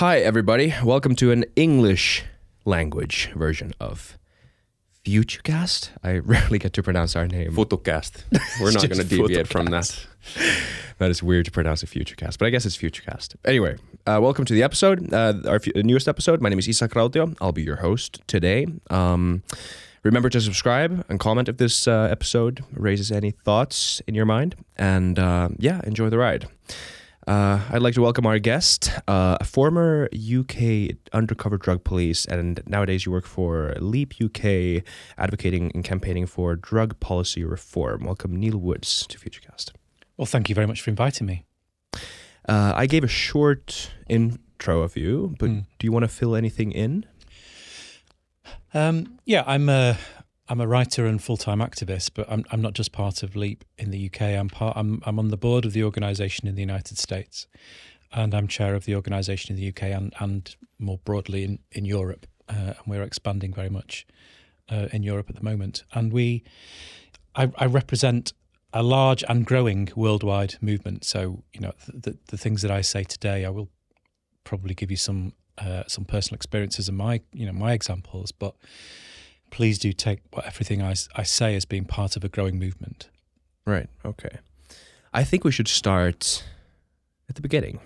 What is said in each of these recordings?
Hi, everybody. Welcome to an English language version of Futurecast. I rarely get to pronounce our name. Futucast. We're not going to deviate from that. That is weird to pronounce a Futurecast, but I guess it's Futurecast. Anyway, uh, welcome to the episode, uh, our fu- newest episode. My name is Isak Rautio. I'll be your host today. Um, remember to subscribe and comment if this uh, episode raises any thoughts in your mind. And uh, yeah, enjoy the ride. Uh, I'd like to welcome our guest, uh, a former UK undercover drug police, and nowadays you work for Leap UK, advocating and campaigning for drug policy reform. Welcome, Neil Woods, to Futurecast. Well, thank you very much for inviting me. Uh, I gave a short intro of you, but Mm. do you want to fill anything in? Um, yeah, I'm a I'm a writer and full time activist, but I'm I'm not just part of Leap in the UK. I'm part I'm I'm on the board of the organisation in the United States, and I'm chair of the organisation in the UK and and more broadly in in Europe. Uh, and we're expanding very much uh, in Europe at the moment. And we, I, I represent a large and growing worldwide movement. So you know the the things that I say today, I will probably give you some uh, some personal experiences and my you know my examples, but please do take what everything I say as being part of a growing movement. Right. Okay. I think we should start at the beginning,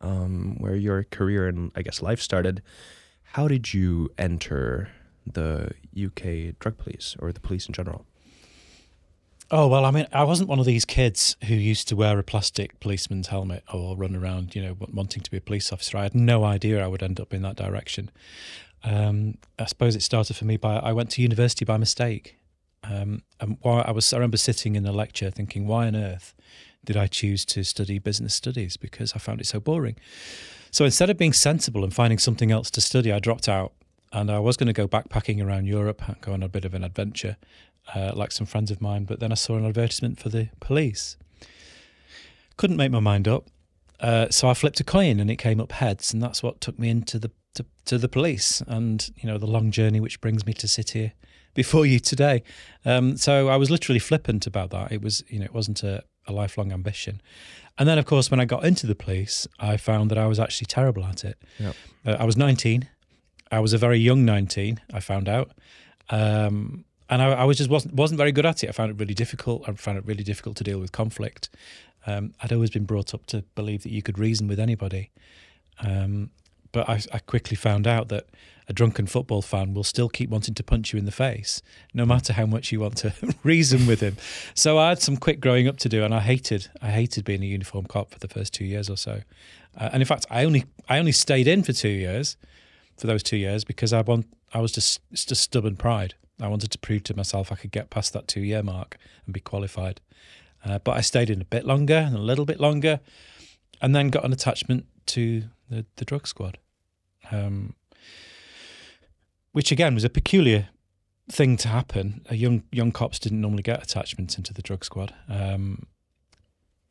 um, where your career and I guess life started. How did you enter the UK drug police or the police in general? Oh well, I mean, I wasn't one of these kids who used to wear a plastic policeman's helmet or run around, you know, wanting to be a police officer. I had no idea I would end up in that direction. Um, I suppose it started for me by I went to university by mistake. Um, and why I was, I remember sitting in a lecture thinking, why on earth did I choose to study business studies? Because I found it so boring. So instead of being sensible and finding something else to study, I dropped out and I was going to go backpacking around Europe, and go on a bit of an adventure, uh, like some friends of mine. But then I saw an advertisement for the police. Couldn't make my mind up, uh, so I flipped a coin and it came up heads, and that's what took me into the to, to the police and you know the long journey which brings me to sit here before you today. Um, so I was literally flippant about that. It was you know it wasn't a, a lifelong ambition. And then of course when I got into the police, I found that I was actually terrible at it. Yep. Uh, I was 19. I was a very young 19. I found out. Um, and I, I was just wasn't wasn't very good at it. I found it really difficult. I found it really difficult to deal with conflict. Um, I'd always been brought up to believe that you could reason with anybody, um, but I, I quickly found out that a drunken football fan will still keep wanting to punch you in the face, no matter how much you want to reason with him. So I had some quick growing up to do, and I hated I hated being a uniform cop for the first two years or so. Uh, and in fact, I only I only stayed in for two years, for those two years because I want I was just just stubborn pride. I wanted to prove to myself I could get past that two year mark and be qualified. Uh, but I stayed in a bit longer and a little bit longer, and then got an attachment to the the drug squad, um, which again was a peculiar thing to happen. A young young cops didn't normally get attachments into the drug squad, um,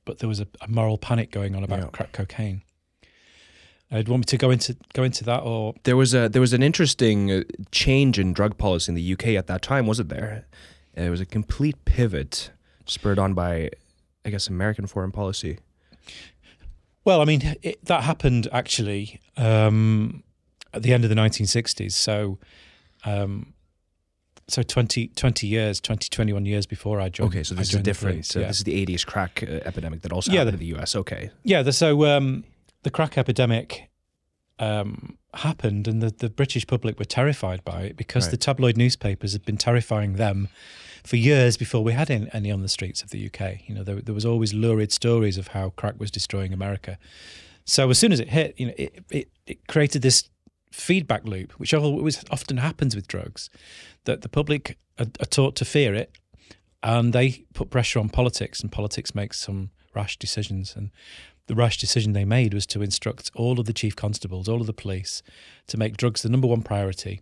but there was a, a moral panic going on about Yeah. crack cocaine. Uh, do you want me to go into go into that, or There was a there was an interesting uh, change in drug policy in the UK at that time, wasn't there? It was a complete pivot, spurred on by, I guess, American foreign policy. Well, I mean, it, that happened actually um, at the end of the 1960s. So, um, so 20, 20 years, 20, 21 years before I joined. Okay, so this is different. So yeah. this is the '80s crack uh, epidemic that also Yeah, happened the- in the US. Okay, Yeah, the, so um, the crack epidemic um, happened, and the, the British public were terrified by it because Right. the tabloid newspapers had been terrifying them for years before we had any, on the streets of the UK. You know, there, there was always lurid stories of how crack was destroying America. So as soon as it hit, you know, it, it, it created this feedback loop, which always often happens with drugs, that the public are, are taught to fear it, and they put pressure on politics, and politics makes some rash decisions. And the rash decision they made was to instruct all of the chief constables, all of the police, to make drugs the number one priority.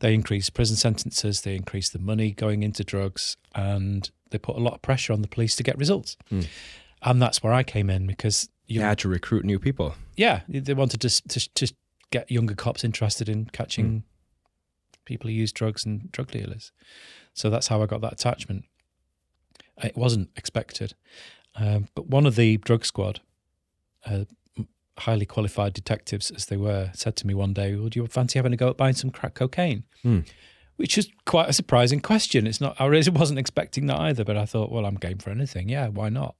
They increased prison sentences, they increased the money going into drugs, and they put a lot of pressure on the police to get results. Hmm. And that's where I came in because you had to recruit new people. yeah, they wanted to, to to get younger cops interested in catching Hmm. people who use drugs and drug dealers. So that's how I got that attachment. It wasn't expected, um, but one of the drug squad, uh, highly qualified detectives as they were, said to me one day, "Would you fancy having a go at buying some crack cocaine?" Hmm. Which is quite a surprising question. It's not. I really wasn't expecting that either, but I thought, well, I'm game for anything. Yeah, why not?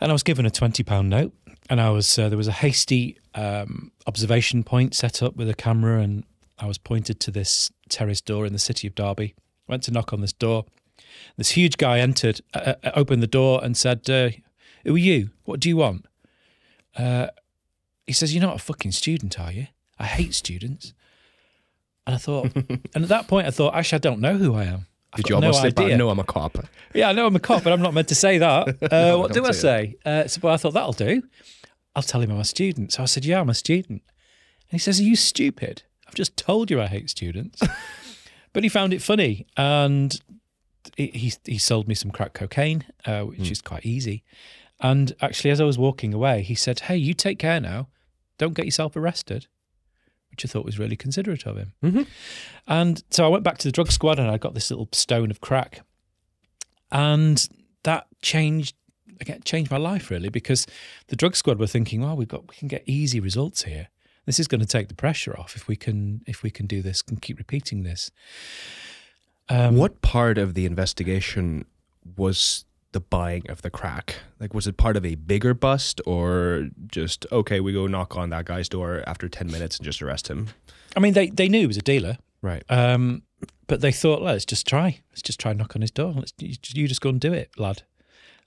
And I was given a twenty pound note, and I was uh, there was a hasty um, observation point set up with a camera, and I was pointed to this terrace door in the city of Derby. Went to knock on this door. This huge guy entered, uh, uh, opened the door, and said, uh, "Who are you? What do you want?" Uh, he says, "You're not a fucking student, are you? I hate students." And I thought, and at that point, I thought, actually, I don't know who I am. I've Did you almost no out? idea. No, I'm a cop. Yeah, I know I'm a cop, but I'm not meant to say that. Uh, what Don't do I say say? Uh, so, but I thought that'll do. I'll tell him I'm a student. So I said, "Yeah, I'm a student." And he says, "Are you stupid? I've just told you I hate students." but he found it funny, and he he, he sold me some crack cocaine, uh, which is quite easy. And actually, as I was walking away, he said, "Hey, you take care now. Don't get yourself arrested." Which I thought was really considerate of him. Mhm. And so I went back to the drug squad, and I got this little stone of crack, and that changed again changed my life really because the drug squad were thinking, well, we've got we can get easy results here. This is going to take the pressure off if we can if we can do this and keep repeating this. Um, what part of the investigation was the buying of the crack? Like, was it part of a bigger bust, or just okay, we go knock on that guy's door after ten minutes and just arrest him? I mean, they they knew he was a dealer, Right. um, but they thought, let's just try, let's just try and knock on his door. Let's you, you just go and do it, lad.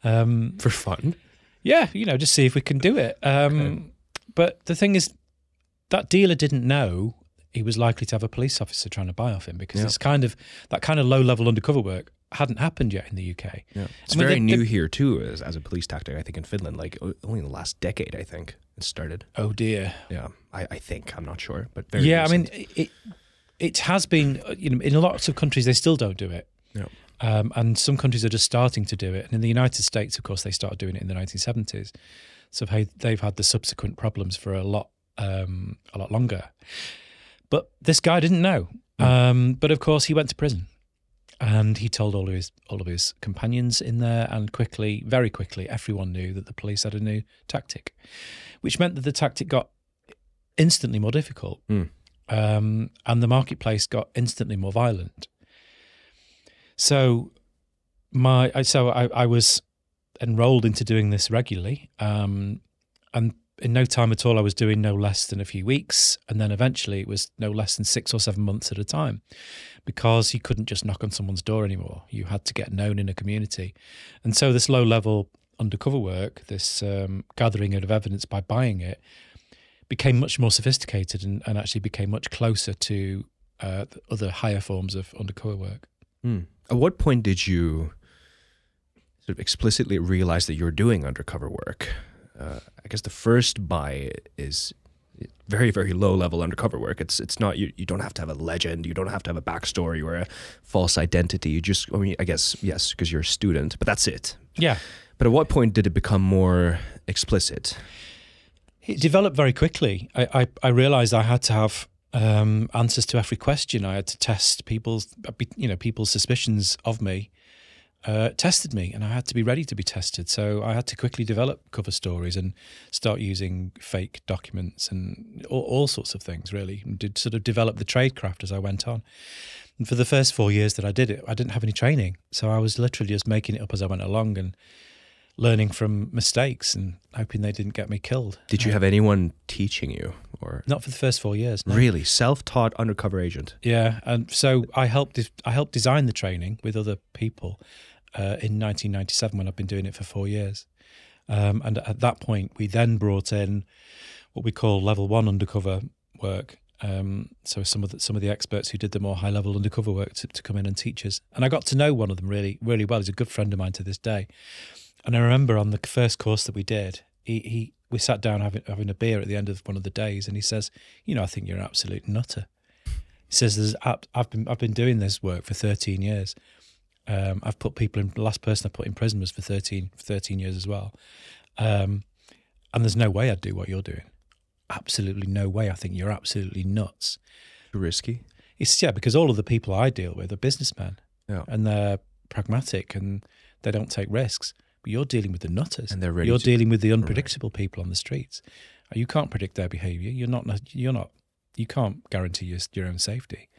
Um, For fun. Yeah, you know, just see if we can do it. Um, But the thing is, that dealer didn't know he was likely to have a police officer trying to buy off him because Yeah. it's kind of that kind of low level undercover work hadn't happened yet in the UK. Yeah. It's I mean, very they- new they- here too, as, as a police tactic. I think in Finland, like only in the last decade, I think it started. Oh dear. Yeah, I, I think I'm not sure, but yeah, I mean, it it has been. uh, You know, in lots of countries they still don't do it. Yeah. Um, and some countries are just starting to do it. And in the United States, of course, they started doing it in the 1970s. So they- they've had the subsequent problems for a lot, um, a lot longer. But this guy didn't know. Um, but of course, he went to prison, and he told all of his all of his companions in there. And quickly, very quickly, everyone knew that the police had a new tactic, which meant that the tactic got instantly more difficult, Mm. um, and the marketplace got instantly more violent. So my so I, I was enrolled into doing this regularly, um, and in no time at all, I was doing no less than a few weeks, and then eventually it was no less than six or seven months at a time, because you couldn't just knock on someone's door anymore. You had to get known in a community, and so this low level undercover work, this um, gathering of evidence by buying it, became much more sophisticated and, and actually became much closer to uh, the other higher forms of undercover work. Hmm. At what point did you sort of explicitly realize that you were doing undercover work? Uh, I guess the first buy is very very low level undercover work. It's it's not you. You don't have to have a legend. You don't have to have a backstory or a false identity. You just I mean I guess yes because you're a student, but that's it. Yeah. But at what point did it become more explicit? It developed very quickly. I, I, I realized I had to have um, answers to every question. I had to test people's, you know, people's suspicions of me, uh, tested me, and I had to be ready to be tested. So I had to quickly develop cover stories and start using fake documents and all, all sorts of things. Really, and did sort of develop the tradecraft as I went on. And for the first four years that I did it, I didn't have any training, so I was literally just making it up as I went along and learning from mistakes and hoping they didn't get me killed. Did you have anyone teaching you or Not for the first four years. No. really self-taught undercover agent? Yeah, and so I helped. I helped design the training with other people uh, in 1997 when I've been doing it for four years. Um, and at that point, we then brought in what we call level one undercover work. Um, so some of the, some of the experts who did the more high level undercover work to, to come in and teach us. And I got to know one of them really really well. He's a good friend of mine to this day. And I remember on the first course that we did, he, he we sat down having having a beer at the end of one of the days, and he says, "You know, I think you're an absolute nutter." He says, "There's I've I've been I've been doing this work for 13 years. Um, I've put people in. The last person I put in prison was for 13 13 years as well. Um, and there's no way I'd do what you're doing. Absolutely no way. I think you're absolutely nuts. Too risky. It's yeah, because all of the people I deal with are businessmen Yeah. and they're pragmatic and they don't take risks. but you're dealing with the nutters, And they're ready You're to- dealing with the unpredictable people on the streets. You can't predict their behaviour. You're not. You're not. You can't guarantee your your own safety.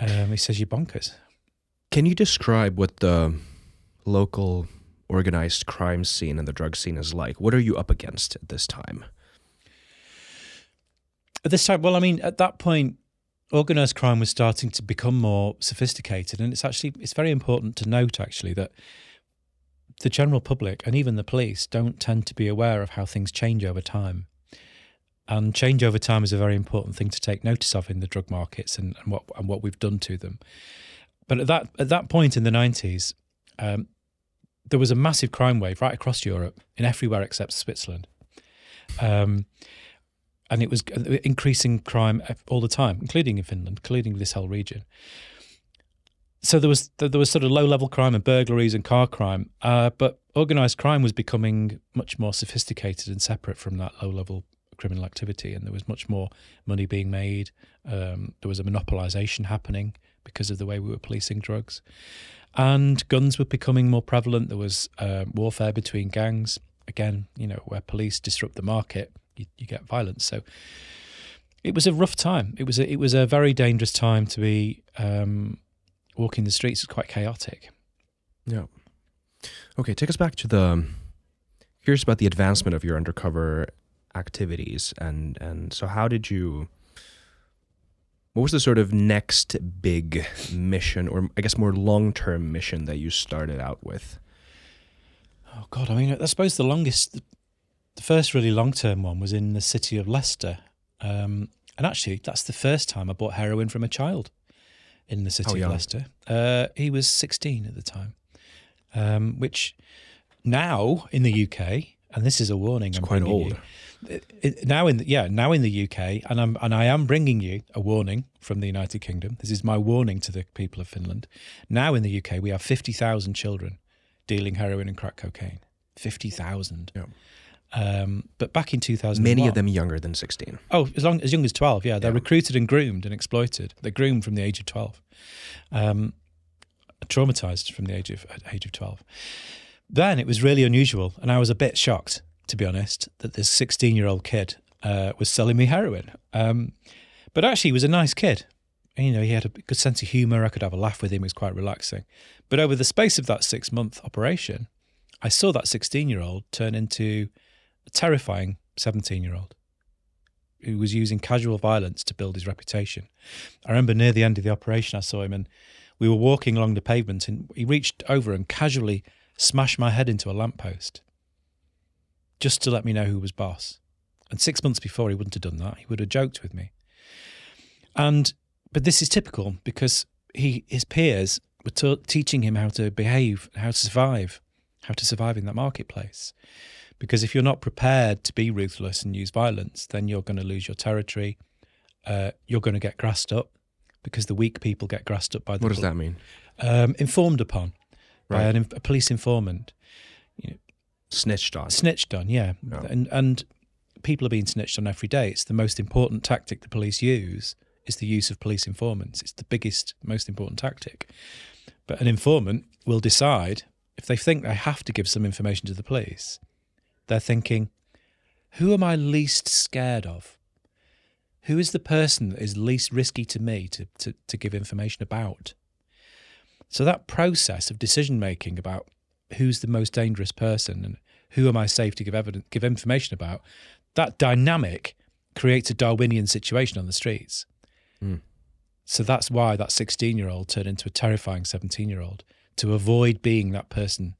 Um, he says you're bonkers. Can you describe what the local organized crime scene and the drug scene is like? What are you up against at this time? At this time, well, I mean, at that point, organized crime was starting to become more sophisticated, and it's actually it's very important to note actually that the general public and even the police don't tend to be aware of how things change over time. And change over time is a very important thing to take notice of in the drug markets and, and what and what we've done to them. But at that at that point in the nineties, um, there was a massive crime wave right across Europe, in everywhere except Switzerland. Um, and it was increasing crime all the time, including in Finland, including this whole region. So there was there was sort of low level crime and burglaries and car crime, uh, but organised crime was becoming much more sophisticated and separate from that low level criminal activity, and there was much more money being made. Um, there was a monopolisation happening because of the way we were policing drugs, and guns were becoming more prevalent. There was uh, warfare between gangs. Again, you know, where police disrupt the market, you, you get violence. So it was a rough time. It was a, it was a very dangerous time to be um, walking the streets. It was quite chaotic. Yeah. Okay, take us back to the. Curious about the advancement of your undercover activities, and and so how did you? What was the sort of next big mission, or I guess more long term mission that you started out with? Oh God! I mean, I suppose the longest, the first really long term one was in the city of Leicester, um, and actually that's the first time I bought heroin from a child in the city How of? Leicester. Uh, he was sixteen at the time, um, which now in the UK, and this is a warning. It's I'm quite old. you, now in the, yeah now in the UK, and I'm and I am bringing you a warning from the United Kingdom. This is my warning to the people of Finland. Now in the UK, we have fifty thousand children dealing heroin and crack cocaine. Fifty thousand. Yeah. Um, but back in two thousand, Many of them younger than sixteen. Oh, as long as young as twelve, yeah, they're Yeah. recruited and groomed and exploited. They're groomed from the age of twelve, um, traumatized from the age of age of twelve. Then it was really unusual, and I was a bit shocked, to be honest, that this sixteen-year-old kid uh, was selling me heroin. Um, but actually, he was a nice kid. And, you know, he had a good sense of humor. I could have a laugh with him. It was quite relaxing. But over the space of that six-month operation, I saw that sixteen-year-old turn into a terrifying seventeen-year-old who was using casual violence to build his reputation. I remember near the end of the operation, I saw him and we were walking along the pavement and he reached over and casually smashed my head into a lamppost just to let me know who was boss. And six months before, he wouldn't have done that. He would have joked with me. And, but this is typical because he, his peers were ta teaching him how to behave, how to survive, how to survive in that marketplace. Because if you're not prepared to be ruthless and use violence, then you're going to lose your territory. Uh, you're going to get grassed up because the weak people get grassed up by the What does that mean? um, informed upon by Right. an, a police informant, Snitched on. snitched on. Yeah, Yeah. and and people are being snitched on every day. It's the most important tactic the police use is the use of police informants. It's the biggest, most important tactic. But an informant will decide if they think they have to give some information to the police. They're thinking, who am I least scared of? Who is the person that is least risky to me to, to, to give information about? So that process of decision making about who's the most dangerous person and who am I safe to give evidence, give information about, that dynamic creates a Darwinian situation on the streets. Mm. So that's why that 16 year old turned into a terrifying 17 year old to avoid being that person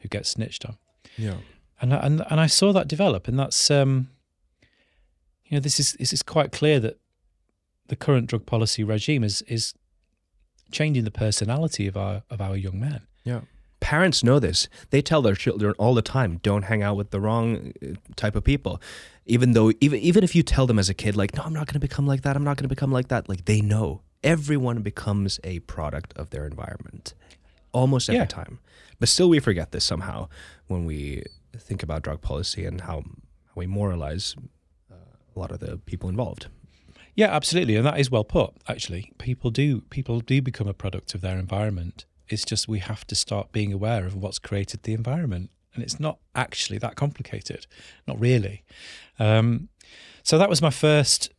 who gets snitched on. Yeah. And I- and and I saw that develop, and that's um, you know, this is this is quite clear that the current drug policy regime is is changing the personality of our of our young men. Yeah. Parents know this. They tell their children all the time, "Don't hang out with the wrong uh, type of people." Even though, even even if you tell them as a kid, like, "No, I'm not going to become like that. I'm not going to become like that," like they know. Everyone becomes a product of their environment, almost every Yeah. time. But still, we forget this somehow when we think about drug policy and how, how we moralize uh, a lot of the people involved. Yeah, absolutely, and that is well put. Actually, people do people do become a product of their environment, It's just we have to start being aware of what's created the environment, and it's not actually that complicated, not really. Um, so that was my first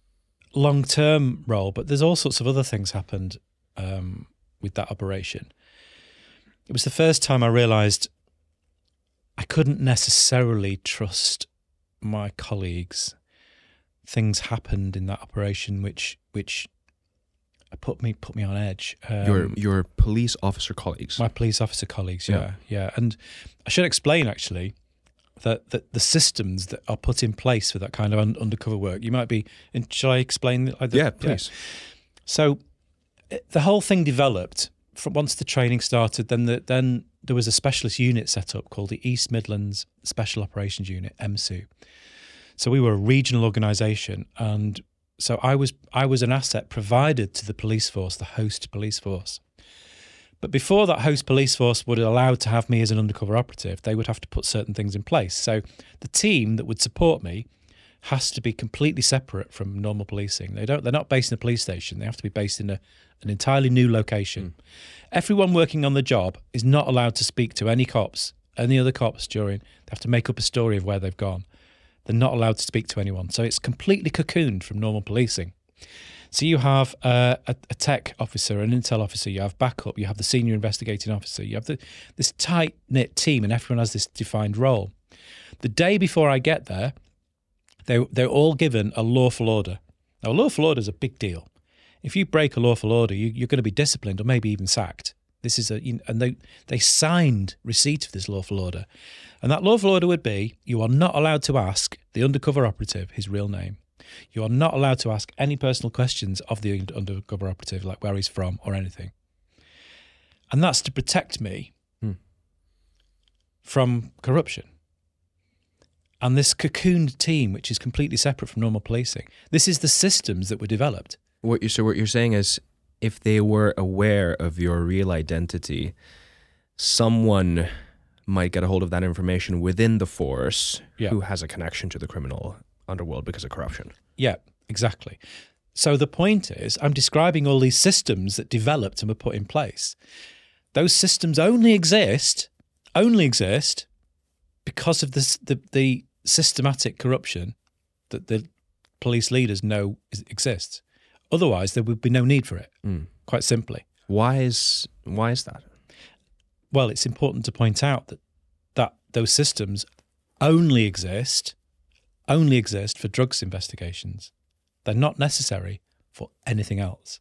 long term role, but there's all sorts of other things happened um, with that operation. It was the first time I realised I couldn't necessarily trust my colleagues. Things happened in that operation which which put me put me on edge. Um, your your police officer colleagues. my police officer colleagues, Yeah. yeah, yeah, and I should explain actually that that the systems that are put in place for that kind of un- undercover work. You might be. And shall I explain? Like the- yeah, please. So it- the whole thing developed from once the training started. Then the, then there was a specialist unit set up called the East Midlands Special Operations Unit (EMSU). So we were a regional organisation, and so I was I was an asset provided to the police force, the host police force. But before that host police force would allow to have me as an undercover operative, they would have to put certain things in place. So the team that would support me has to be completely separate from normal policing. They don't they're not based in a police station. They have to be based in a, an entirely new location. Hmm. Everyone working on the job is not allowed to speak to any cops, any other cops during they have to make up a story of where they've gone. They're not allowed to speak to anyone. So it's completely cocooned from normal policing. So you have uh, a, a tech officer, an intel officer, you have backup, you have the senior investigating officer, you have the, this tight knit team, and everyone has this defined role. The day before I get there, they they're all given a lawful order. Now, a lawful order is a big deal. If you break a lawful order, you, you're going to be disciplined or maybe even sacked. This is a and they they signed receipt of this lawful order, and that lawful order would be: you are not allowed to ask the undercover operative his real name. You are not allowed to ask any personal questions of the undercover operative, like where he's from or anything. And that's to protect me Hmm. from corruption. And this cocooned team, which is completely separate from normal policing, this is the systems that were developed. What you so what you're saying is if they were aware of your real identity, someone might get a hold of that information within the force Yeah. who has a connection to the criminal underworld because of corruption. Yeah, exactly. So the point is, I'm describing all these systems that developed and were put in place. Those systems only exist, only exist because of this, the the systematic corruption that the police leaders know exists. Otherwise, there would be no need for it. Mm. Quite simply. Why is why is that? Well, it's important to point out that that those systems only exist, only exist for drugs investigations. They're not necessary for anything else.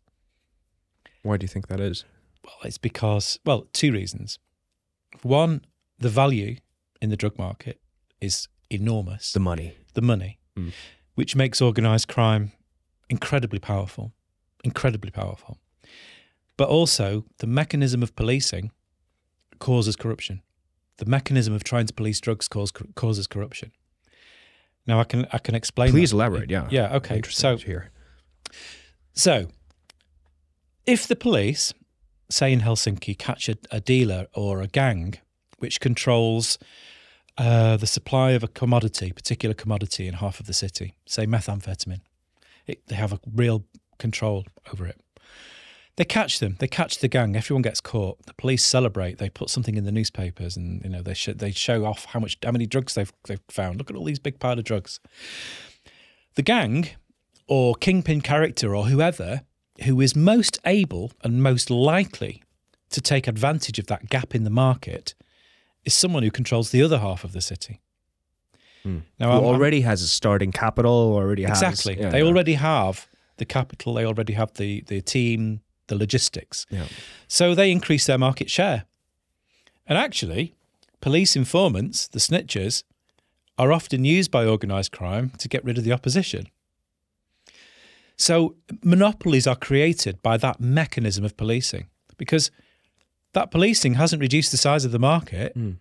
Why do you think that is? Well, it's because, well, two reasons. One, the value in the drug market is enormous, The money. the money, Mm. which makes organized crime incredibly powerful, incredibly powerful. But also, the mechanism of policing causes corruption. The mechanism of trying to police drugs cause, causes corruption. Now, I can I can explain. Please that. elaborate. Yeah. Yeah. Okay. Interesting So here. so, if the police, say in Helsinki, catch a, a dealer or a gang which controls uh, the supply of a commodity, particular commodity in half of the city, say methamphetamine, it, they have a real control over it. They catch them. They catch the gang. Everyone gets caught. The police celebrate. They put something in the newspapers, and you know they sh- they show off how much how many drugs they've they've found. Look at all these big pile of drugs. The gang or kingpin character or whoever who is most able and most likely to take advantage of that gap in the market is someone who controls the other half of the city. Hmm. Now, Who I'm- I'm- already has a starting capital, already has exactly, yeah, they yeah. already have the capital, they already have the the team, the logistics. Yeah. So they increase their market share. And actually, police informants, the snitchers, are often used by organised crime to get rid of the opposition. So monopolies are created by that mechanism of policing because that policing hasn't reduced the size of the market, Mm.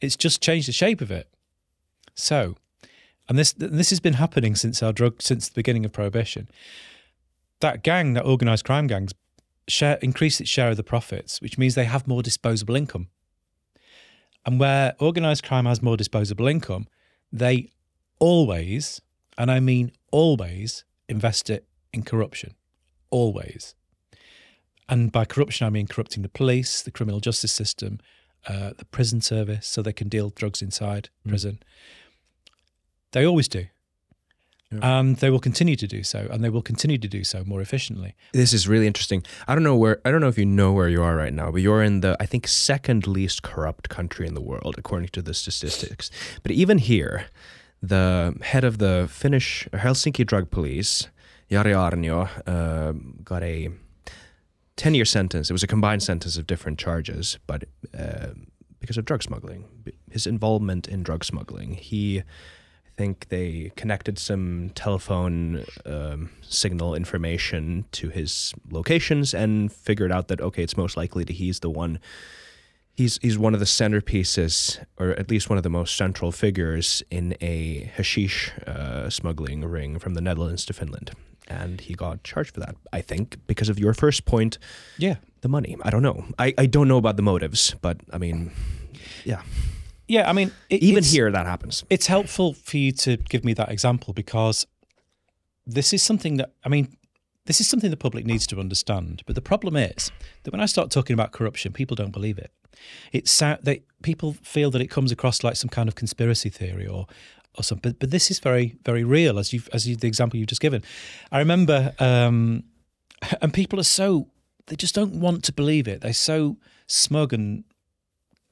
it's just changed the shape of it. So, and this this has been happening since our drug since the beginning of prohibition. That gang, that organised crime gangs, share increase its share of the profits, which means they have more disposable income. And where organised crime has more disposable income, they always, and I mean always, invest it in corruption. Always. and by corruption, I mean corrupting the police, the criminal justice system, uh, the prison service, so they can deal drugs inside Mm. prison. They always do. Yeah. And they will continue to do so, and they will continue to do so more efficiently. This is really interesting. I don't know where I don't know if you know where you are right now, but you're in the I think second least corrupt country in the world according to the statistics. But even here, the head of the Finnish Helsinki drug police, Jari Aarnio, uh, got a 10 year sentence. It was a combined sentence of different charges, but uh, because of drug smuggling, his involvement in drug smuggling. He, think they connected some telephone um, signal information to his locations and figured out that, okay, it's most likely that he's the one. He's, he's one of the centerpieces, or at least one of the most central figures in a hashish uh, smuggling ring from the Netherlands to Finland. And he got charged for that, I think, because of your first point, Yeah. the money. I don't know. I, I don't know about the motives, but I mean, yeah. Yeah, I mean, it, Even here, that happens. it's helpful for you to give me that example because this is something that I mean, this is something the public needs to understand. But the problem is that when I start talking about corruption, people don't believe it. It's they people feel that it comes across like some kind of conspiracy theory or or something. But, but this is very very real, as you as you, the example you've just given. I remember, um, and people are so they just don't want to believe it. They're so smug and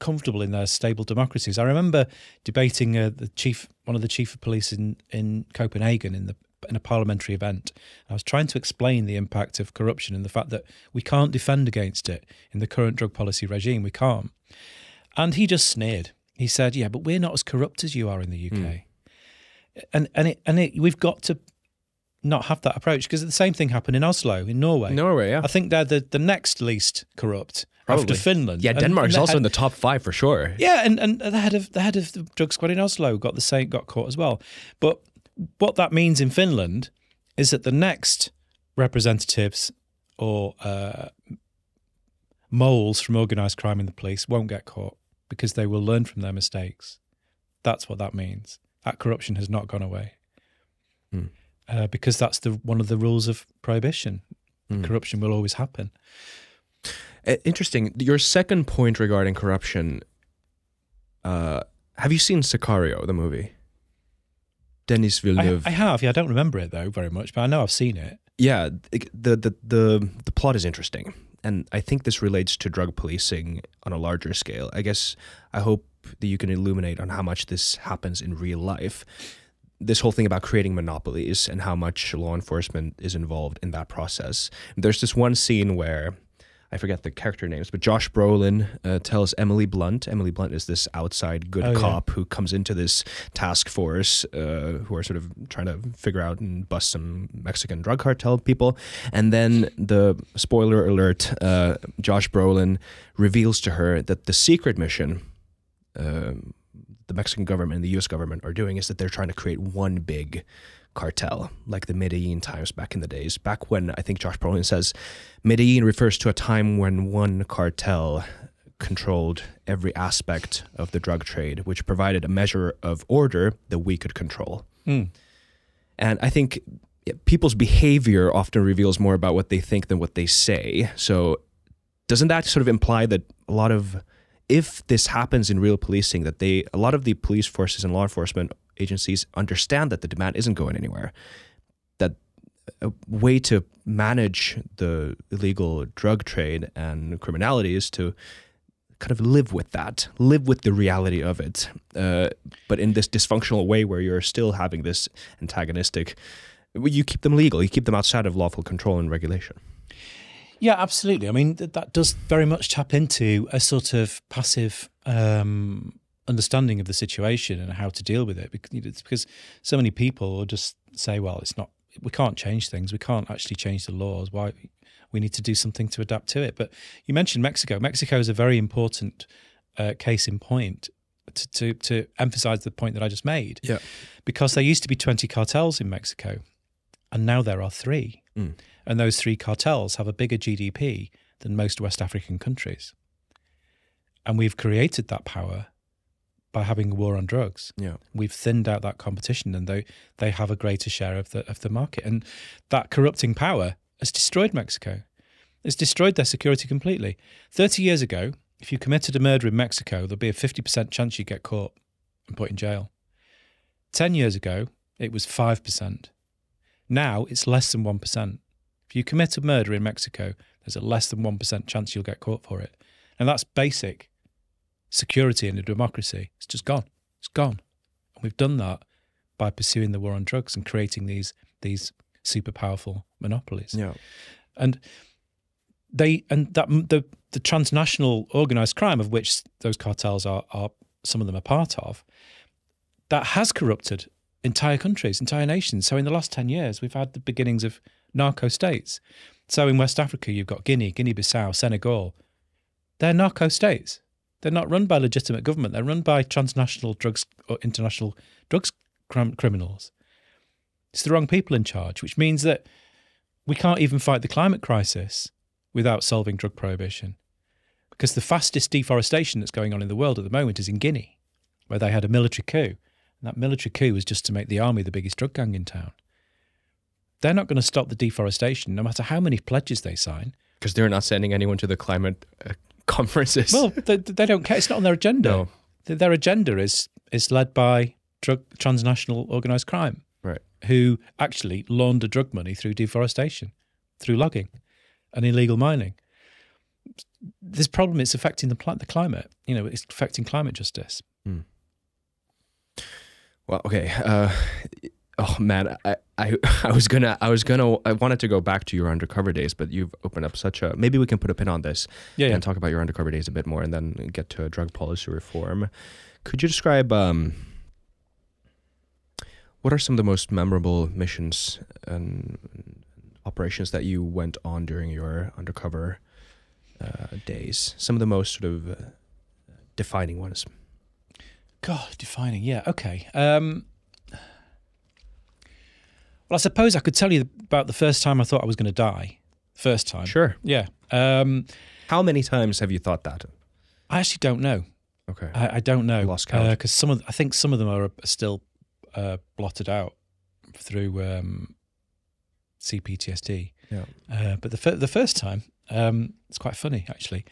comfortable in their stable democracies. I remember debating uh, the chief, one of the chief of police in in Copenhagen in the in a parliamentary event. I was trying to explain the impact of corruption and the fact that we can't defend against it in the current drug policy regime. We can't. And he just sneered. He said, "Yeah, but we're not as corrupt as you are in the UK." And and it and it, we've got to not have that approach because the same thing happened in Oslo in Norway. Norway, yeah. I think they're the, the next least corrupt Probably. after Finland. Yeah, Denmark's also had- in the top five for sure. yeah, and, and the head of the head of the drug squad in Oslo got the same got caught as well. But what that means in Finland is that the next representatives or uh, moles from organised crime in the police won't get caught because they will learn from their mistakes. That's what that means. That corruption has not gone away. Hmm. Uh, because that's the one of the rules of prohibition. Hmm. Corruption will always happen. Uh, Interesting. Your second point regarding corruption. Uh, have you seen Sicario, the movie? Denis I, Villeneuve. I have, yeah. I don't remember it though very much, but I know I've seen it. yeah, the, the the the plot is interesting, and I think this relates to drug policing on a larger scale. I guess I hope that you can illuminate on how much this happens in real life. This whole thing about creating monopolies and how much law enforcement is involved in that process. There's this one scene where I forget the character names, but Josh Brolin uh, tells Emily Blunt. Emily Blunt is this outside good Oh, yeah. cop who comes into this task force uh, who are sort of trying to figure out and bust some Mexican drug cartel people. And then the spoiler alert: uh, Josh Brolin reveals to her that the secret mission. um the Mexican government and the U.S. government are doing is that they're trying to create one big cartel, like the Medellin times back in the days. Back when I think Josh Brolin says Medellin refers to a time when one cartel controlled every aspect of the drug trade, which provided a measure of order that we could control. Mm. And I think people's behavior often reveals more about what they think than what they say. So doesn't that sort of imply that a lot of if this happens in real policing that they a lot of the police forces and law enforcement agencies understand that the demand isn't going anywhere that a way to manage the illegal drug trade and criminality is to kind of live with that, live with the reality of it, uh, but in this dysfunctional way where you're still having this antagonistic. You keep them legal. You keep them outside of lawful control and regulation. Yeah, absolutely. I mean, th- that does very much tap into a sort of passive um, understanding of the situation and how to deal with it. Because, you know, it's because so many people just say, "Well, it's not. We can't change things. We can't actually change the laws. Why? We need to do something to adapt to it." But you mentioned Mexico. Mexico is a very important uh, case in point to, to to emphasize the point that I just made. Yeah. because there used to be twenty cartels in Mexico, and now there are three. Mm. And those three cartels have a bigger GDP than most West African countries. And we've created that power by having a war on drugs. Yeah. We've thinned out that competition and they, they have a greater share of the of the market. And that corrupting power has destroyed Mexico. It's destroyed their security completely. 30 years ago, if you committed a murder in Mexico, there'd be a 50% chance you'd get caught and put in jail. 10 years ago, it was 5%. Now it's less than 1%. If you commit a murder in Mexico, there's a less than 1% chance you'll get caught for it. And that's basic security in a democracy. It's just gone. It's gone. And we've done that by pursuing the war on drugs and creating these these super powerful monopolies. Yeah. And they and that the the transnational organized crime of which those cartels are are some of them are part of, that has corrupted entire countries, entire nations. So in the last ten years, we've had the beginnings of narco states. So in West Africa, you've got Guinea, Guinea-Bissau, Senegal. They're narco states. They're not run by legitimate government. They're run by transnational drugs or international drugs crim- criminals. It's the wrong people in charge, which means that we can't even fight the climate crisis without solving drug prohibition. Because the fastest deforestation that's going on in the world at the moment is in Guinea, where they had a military coup. And that military coup was just to make the army the biggest drug gang in town. They're not going to stop the deforestation, no matter how many pledges they sign. Because they're not sending anyone to the climate uh, conferences. Well, they, they don't care. It's not on their agenda. No. Their- agenda is is led by drug transnational organized crime, Right. who actually launder drug money through deforestation, through logging, and illegal mining. This problem is affecting the the climate. You know, it's affecting climate justice. Well, okay. Uh, oh man, I, I I was gonna I was gonna I wanted to go back to your undercover days, but you've opened up such a maybe we can put a pin on this Yeah, yeah. and talk about your undercover days a bit more, and then get to drug policy reform. Could you describe um, what are some of the most memorable missions and operations that you went on during your undercover uh, days? Some of the most sort of uh, defining ones. God, defining. Yeah. Okay. Um, well, I suppose I could tell you about the first time I thought I was going to die. First time. Sure. Yeah. Um, How many times have you thought that? I actually don't know. Okay. I, I don't know. Lost count. Because some of I think some of them are still uh, blotted out through um, CPTSD. Yeah. Uh, but the the first time, um, it's quite funny actually.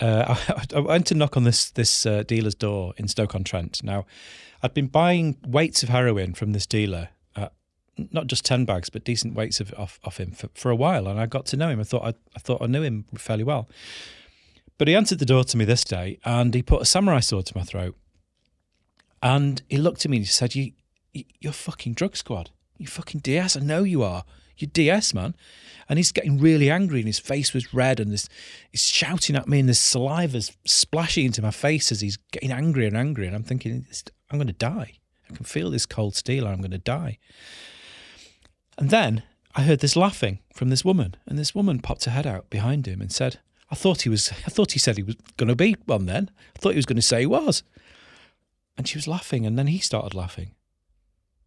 Uh, I, I went to knock on this this uh, dealer's door in Stoke on Trent. Now, I'd been buying weights of heroin from this dealer, uh, not just ten bags, but decent weights of off, off him for, for a while, and I got to know him. I thought I, I thought I knew him fairly well. But he answered the door to me this day, and he put a samurai sword to my throat, and he looked at me and he said, "You, you you're fucking drug squad. You fucking DS. I know you are." you DS, man. And he's getting really angry and his face was red and this, he's shouting at me and this saliva's splashing into my face as he's getting angrier and angrier. And I'm thinking, I'm going to die. I can feel this cold steel I'm going to die. And then I heard this laughing from this woman and this woman popped her head out behind him and said, I thought he was, I thought he said he was going to be one then. I thought he was going to say he was. And she was laughing and then he started laughing.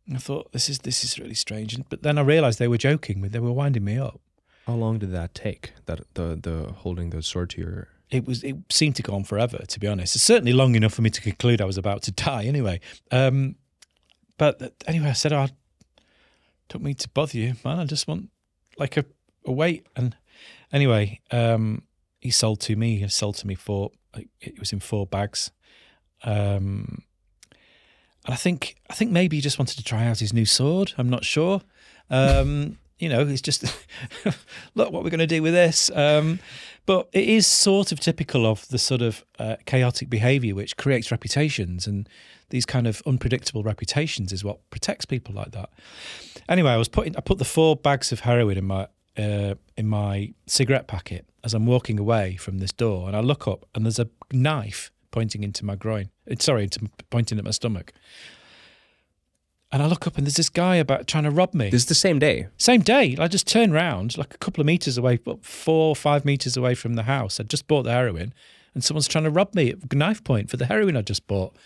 And I thought this is this is really strange, and, but then I realised they were joking. but They were winding me up. How long did that take? That the the holding the sword to your. It was. It seemed to go on forever. To be honest, it's certainly long enough for me to conclude I was about to die. Anyway, um, but anyway, I said, "I oh, took me to bother you, man. I just want like a, a wait." And anyway, um, he sold to me. He sold to me for it was in four bags. Um, and I think I think maybe he just wanted to try out his new sword. I'm not sure. Um, you know, it's just look what we're going to do with this. Um, but it is sort of typical of the sort of uh, chaotic behaviour which creates reputations, and these kind of unpredictable reputations is what protects people like that. Anyway, I was putting I put the four bags of heroin in my uh, in my cigarette packet as I'm walking away from this door, and I look up and there's a knife pointing into my groin. Sorry, into, pointing at my stomach. And I look up and there's this guy about trying to rob me. This is the same day. Same day. I just turn round, like a couple of meters away, four or five meters away from the house. I'd just bought the heroin, and someone's trying to rob me at knife point for the heroin I just bought.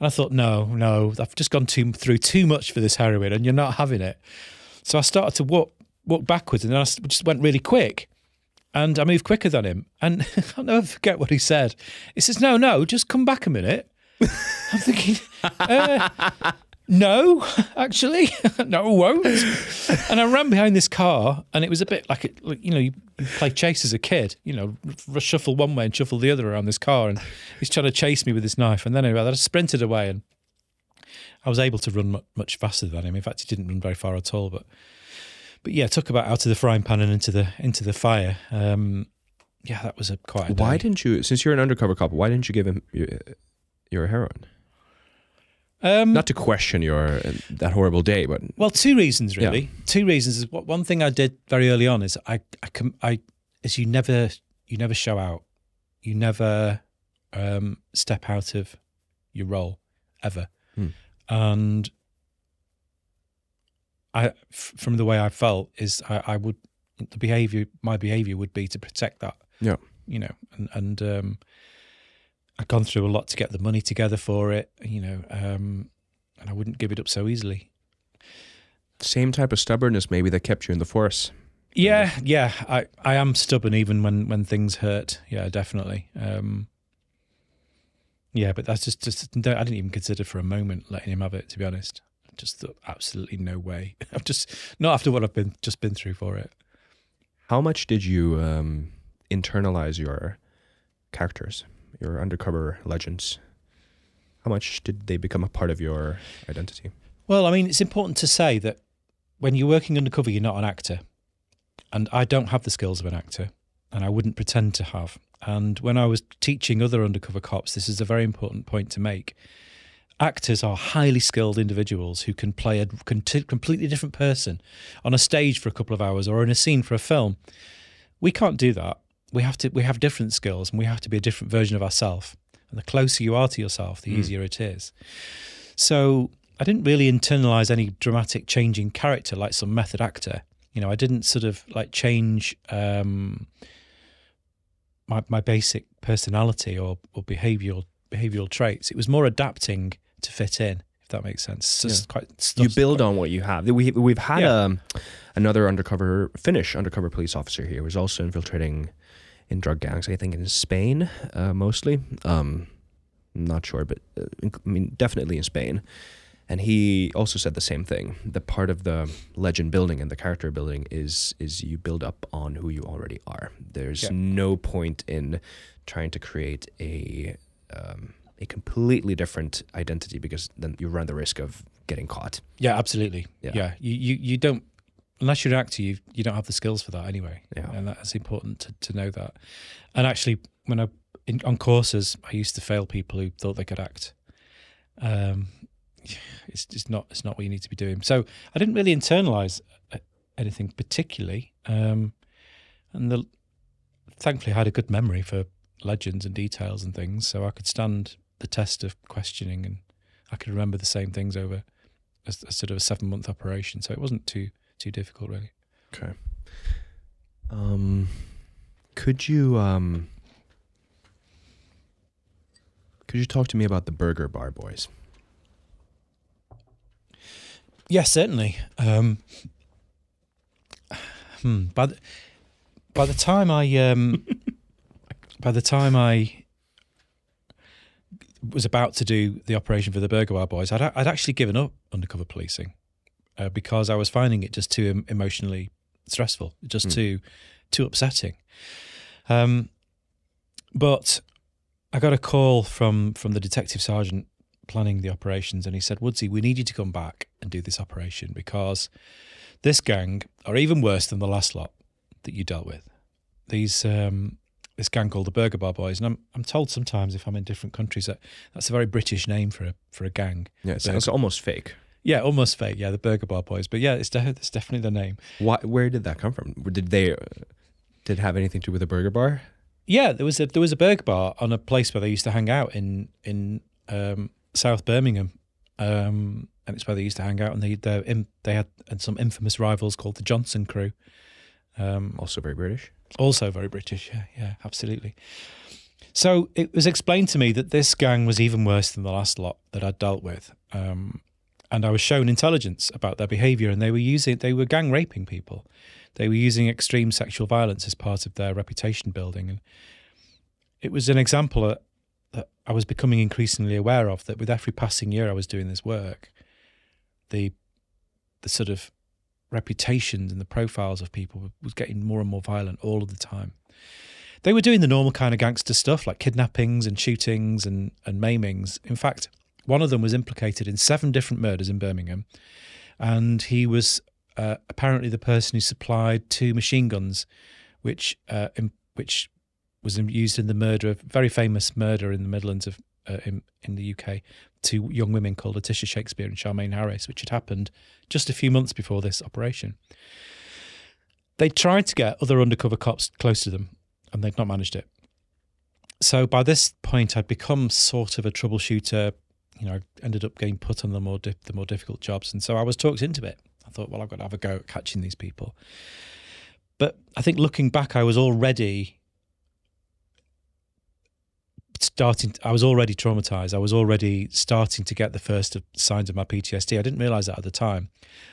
And I thought, no, no, I've just gone too, through too much for this heroin, and you're not having it. So I started to walk walk backwards, and then I just went really quick and I moved quicker than him. And I'll never forget what he said. He says, "No, no, just come back a minute." I'm thinking, uh, no, actually, no, I won't. and I ran behind this car, and it was a bit like, it, like you know, you, play chase as a kid, you know, r- shuffle one way and shuffle the other around this car, and he's trying to chase me with his knife. And then anyway, I sprinted away, and I was able to run mu- much faster than him. In fact, he didn't run very far at all, but but yeah, took about out of the frying pan and into the into the fire. Um, yeah, that was a quite. A Why didn't you, since you're an undercover cop, why didn't you give him your, your heroin? Um, Not to question your that horrible day, but Well, two reasons Yeah. really. Two reasons is what one thing I did very early on is I I com- I is you never you never show out, you never um, step out of your role ever, Hmm. and I f- from the way I felt is I, I would the behavior my behavior would be to protect that. Yeah. you know, and and um, I'd gone through a lot to get the money together for it, you know, um, and I wouldn't give it up so easily. same type of stubbornness maybe that kept you in the force. Yeah, yeah. I, I am stubborn even when, when things hurt. Yeah, definitely. Um, yeah, but that's just just I didn't even consider for a moment letting him have it. To be honest, just thought absolutely no way. I've just not after what I've been just been through for it. How much did you um, internalize your characters, your undercover legends? How much did they become a part of your identity? Well, I mean, it's important to say that when you're working undercover, you're not an actor. And I don't have the skills of an actor, and I wouldn't pretend to have. And when I was teaching other undercover cops, this is a very important point to make. Actors are highly skilled individuals who can play a completely different person on a stage for a couple of hours or in a scene for a film. We can't do that. We have to. We have different skills, and we have to be a different version of ourselves. And the closer you are to yourself, the Mm. easier it is. So I didn't really internalize any dramatic change in character like some method actor. You know, I didn't sort of like change um, my my basic personality or, or behavioral behavioral traits. It was more adapting to fit in, if that makes sense. Just quite you build on what you have. We we've had Yeah. um, another undercover Finnish undercover police officer here who was also infiltrating in drug gangs. I think in Spain uh, mostly. Um, not sure, but uh, I mean definitely in Spain. And he also said the same thing. The part of the legend building and the character building is is you build up on who you already are. There's Yeah. no point in trying to create a um, a completely different identity because then you run the risk of getting caught. Yeah, absolutely. Yeah. Yeah, You, you you don't unless you're an actor, you you don't have the skills for that anyway. Yeah. and that's important to, to know that. And actually, when I in, on courses, I used to fail people who thought they could act. Um, it's just not it's not what you need to be doing. So I didn't really internalize uh, anything particularly, um, and the, thankfully I had a good memory for legends and details and things, so I could stand the test of questioning, and I could remember the same things over a, a sort of a seven month operation. So it wasn't too too difficult really. Okay. Um, could you um, could you talk to me about the Burger Bar Boys? Yes, certainly. Um, hmm, by the, by the time I um, by the time I was about to do the operation for the Burger Bar Boys, I'd I'd actually given up undercover policing uh, because I was finding it just too emotionally stressful, just Hmm. too too upsetting. Um, but I got a call from from the detective sergeant planning the operations, and he said, "Woodsy, we need you to come back and do this operation because this gang are even worse than the last lot that you dealt with. These um, this gang called the Burger Bar Boys, and I'm I'm told sometimes if I'm in different countries that that's a very British name for a for a gang. Yeah, it sounds almost fake. Yeah, almost fake. Yeah, the Burger Bar Boys, but yeah, it's de- it's definitely the name. Why? Where did that come from? Did they did it have anything to do with a burger bar? Yeah, there was a there was a burger bar on a place where they used to hang out in in um, South Birmingham, um, and it's where they used to hang out. And they they in, they had some infamous rivals called the Johnson Crew, um, Also very British. also very British. Yeah, yeah, absolutely. So it was explained to me that this gang was even worse than the last lot that I'd dealt with, um, and I was shown intelligence about their behaviour, and they were using they were gang raping people. They were using extreme sexual violence as part of their reputation building, and it was an example that, that I was becoming increasingly aware of. That with every passing year I was doing this work, the the sort of reputations and the profiles of people was getting more and more violent all of the time. They were doing the normal kind of gangster stuff like kidnappings and shootings and, and maimings. In fact, one of them was implicated in seven different murders in Birmingham, and he was uh, apparently the person who supplied two machine guns, which uh, in, which was used in the murder of very famous murder in the Midlands of uh, in, in the UK, two young women called Letisha Shakespeare and Charmaine Harris, which had happened just a few months before this operation. They tried to get other undercover cops close to them, and they'd not managed it. So by this point, I'd become sort of a troubleshooter. You know, I ended up getting put on the more di- the more difficult jobs, and so I was talked into it. I thought, well, I've got to have a go at catching these people. But I think looking back, I was already starting i was already traumatized. I was already starting to get the first signs of my ptsd i didn't realize that at the time.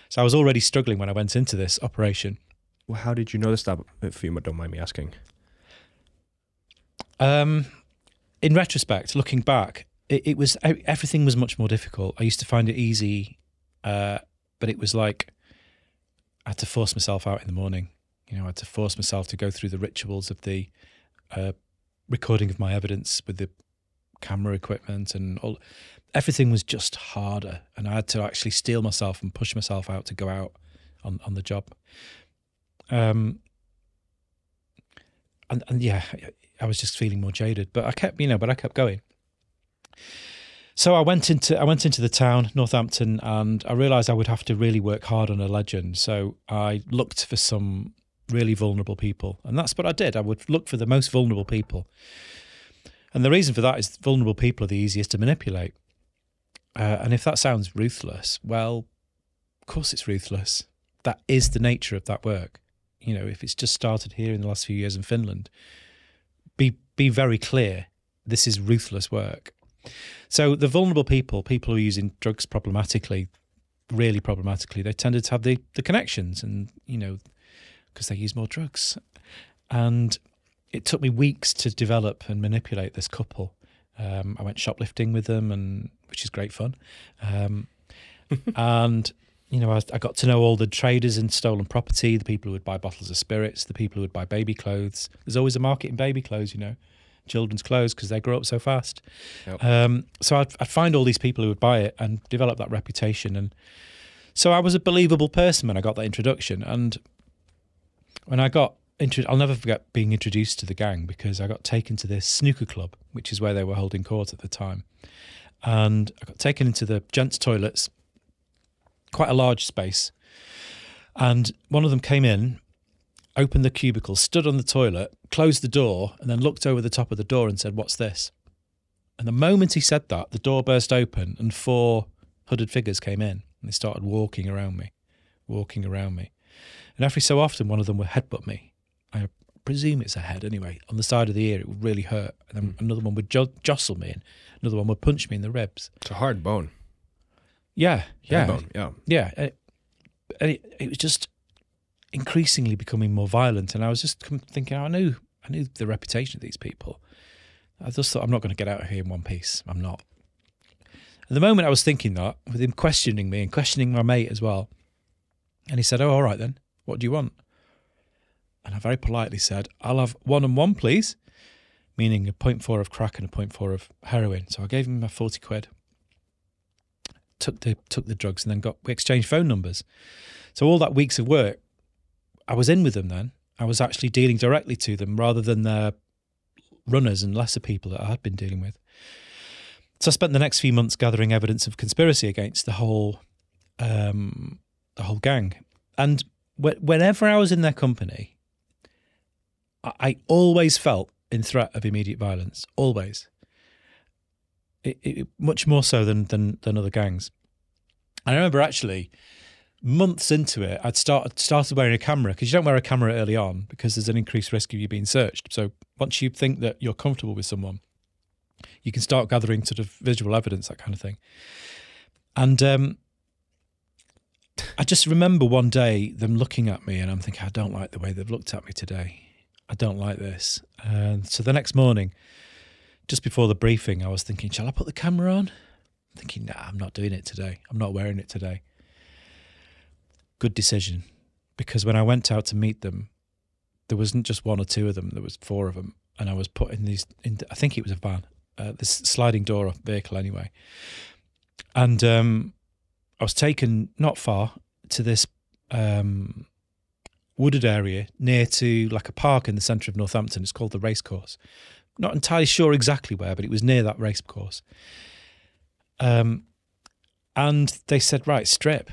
So i was already struggling when i went into this operation. Well how did you notice that if you don't mind me asking? Um, in retrospect looking back it, it, was everything was much more difficult i used to find it easy uh, but it was like i had to force myself out in the morning you know i had to force myself to go through the rituals of the uh, recording of my evidence with the camera equipment and all everything was just harder and I had to actually steel myself and push myself out to go out on, on the job. Um and, and yeah, I was just feeling more jaded. But I kept you know, but I kept going. So I went into I went into the town, Northampton, and I realised I would have to really work hard on a legend. So I looked for some really vulnerable people. And that's what I did. I would look for the most vulnerable people. And the reason for that is vulnerable people are the easiest to manipulate. Uh, and if that sounds ruthless, well, of course it's ruthless. That is the nature of that work. You know, if it's just started here in the last few years in Finland, be be very clear. This is ruthless work. So the vulnerable people, people who are using drugs problematically, really problematically, they tended to have the the connections and you know because they use more drugs. And it took me weeks to develop and manipulate this couple. Um, I went shoplifting with them, and which is great fun. Um, and you know, I, I, got to know all the traders in stolen property, the people who would buy bottles of spirits, the people who would buy baby clothes. There's always a market in baby clothes, you know, children's clothes because they grow up so fast. Yep. Um, so I'd, I'd find all these people who would buy it and develop that reputation. And so I was a believable person when I got that introduction. And when I got introduced I'll never forget being introduced to the gang because I got taken to this snooker club, which is where they were holding court at the time. And I got taken into the gents' toilets, quite a large space. And one of them came in, opened the cubicle, stood on the toilet, closed the door, and then looked over the top of the door and said, What's this? And the moment he said that, the door burst open and four hooded figures came in and they started walking around me, walking around me. And every so often, one of them would headbutt me. I presume it's a head anyway. On the side of the ear, it would really hurt. And then mm. another one would jo- jostle me, and another one would punch me in the ribs. It's a hard bone. Yeah, yeah, bone, yeah, yeah. And it, and it, it was just increasingly becoming more violent, and I was just thinking, I knew, I knew the reputation of these people. I just thought, I'm not going to get out of here in one piece. I'm not. At the moment I was thinking that, with him questioning me and questioning my mate as well, and he said, "Oh, all right then." What do you want? And I very politely said, I'll have one and one, please, meaning a point four of crack and a point four of heroin. So I gave him my 40 quid, took the, took the drugs, and then got, we exchanged phone numbers. So all that weeks of work, I was in with them then. I was actually dealing directly to them rather than their runners and lesser people that I had been dealing with. So I spent the next few months gathering evidence of conspiracy against the whole um, the whole gang. And whenever I was in their company, I always felt in threat of immediate violence. Always, it, it, much more so than than than other gangs. I remember actually months into it, I'd started started wearing a camera because you don't wear a camera early on because there's an increased risk of you being searched. So once you think that you're comfortable with someone, you can start gathering sort of visual evidence, that kind of thing. And um, I just remember one day them looking at me, and I'm thinking, I don't like the way they've looked at me today. I don't like this. And so the next morning, just before the briefing, I was thinking, shall I put the camera on? I'm thinking, nah, I'm not doing it today. I'm not wearing it today. Good decision because when I went out to meet them, there wasn't just one or two of them, there was four of them. And I was put in these, in, I think it was a van, uh, this sliding door off vehicle anyway. And um, I was taken not far to this um, wooded area near to like a park in the centre of Northampton. It's called the Racecourse. Not entirely sure exactly where, but it was near that racecourse. Um, and they said, right, strip.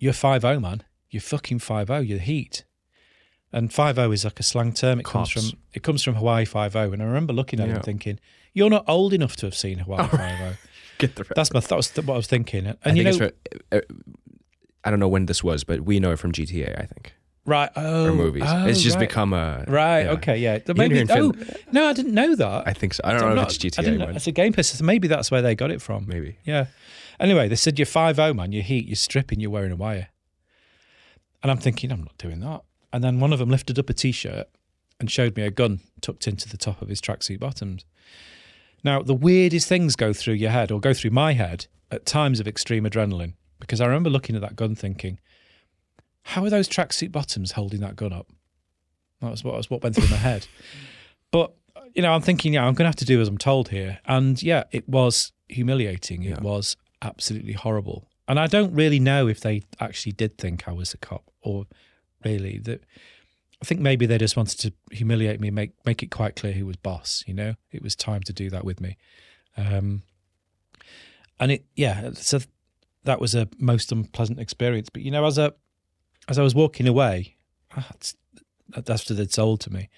You're 5 0, man. You're fucking 5 0. You're heat. And 5 0 is like a slang term. It comes from it comes from Hawaii 5 0. And I remember looking at it Yeah. and thinking, you're not old enough to have seen Hawaii 5 0. Get the. That's my that was what I was thinking. And I you think know, for, uh, I don't know when this was, but we know it from GTA. I think right? Oh, or movies. oh, it's just right. become a Right. yeah. Okay. Yeah. Maybe. Oh no, I didn't know that. I think so. I don't I'm know not- if it's I GTA. know- It's a game person. So maybe that's where they got it from. maybe. Yeah. Anyway, they said you're 5 0, man. You're heat, you're stripping, you're wearing a wire. And I'm thinking, I'm not doing that. And then one of them lifted up a t shirt and showed me a gun tucked into the top of his tracksuit bottoms. Now, the weirdest things go through your head or go through my head at times of extreme adrenaline because I remember looking at that gun thinking, how are those tracksuit bottoms holding that gun up? That was what, was what went through my head. But, you know, I'm thinking, yeah, I'm going to have to do as I'm told here. And yeah, it was humiliating. It was absolutely horrible. And I don't really know if they actually did think I was a cop or really that. I think maybe they just wanted to humiliate me, make make it quite clear who was boss. You know, it was time to do that with me, um, and it yeah. So that was a most unpleasant experience. But you know, as a as I was walking away, ah, it's- after they'd sold to me,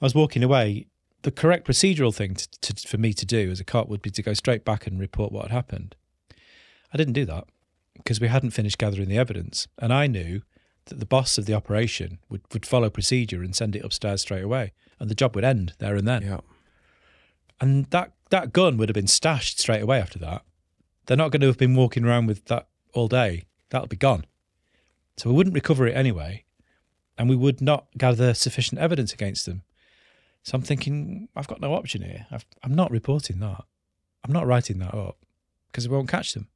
I was walking away. The correct procedural thing to, to, for me to do as a cop would be to go straight back and report what had happened. I didn't do that because we hadn't finished gathering the evidence, and I knew that the boss of the operation would, would follow procedure and send it upstairs straight away, and the job would end there and then. Yeah. And that that gun would have been stashed straight away after that. They're not going to have been walking around with that all day. That'll be gone. So we wouldn't recover it anyway, and we would not gather sufficient evidence against them. So I'm thinking, I've got no option here. I've, I'm not reporting that. I'm not writing that up because we won't catch them.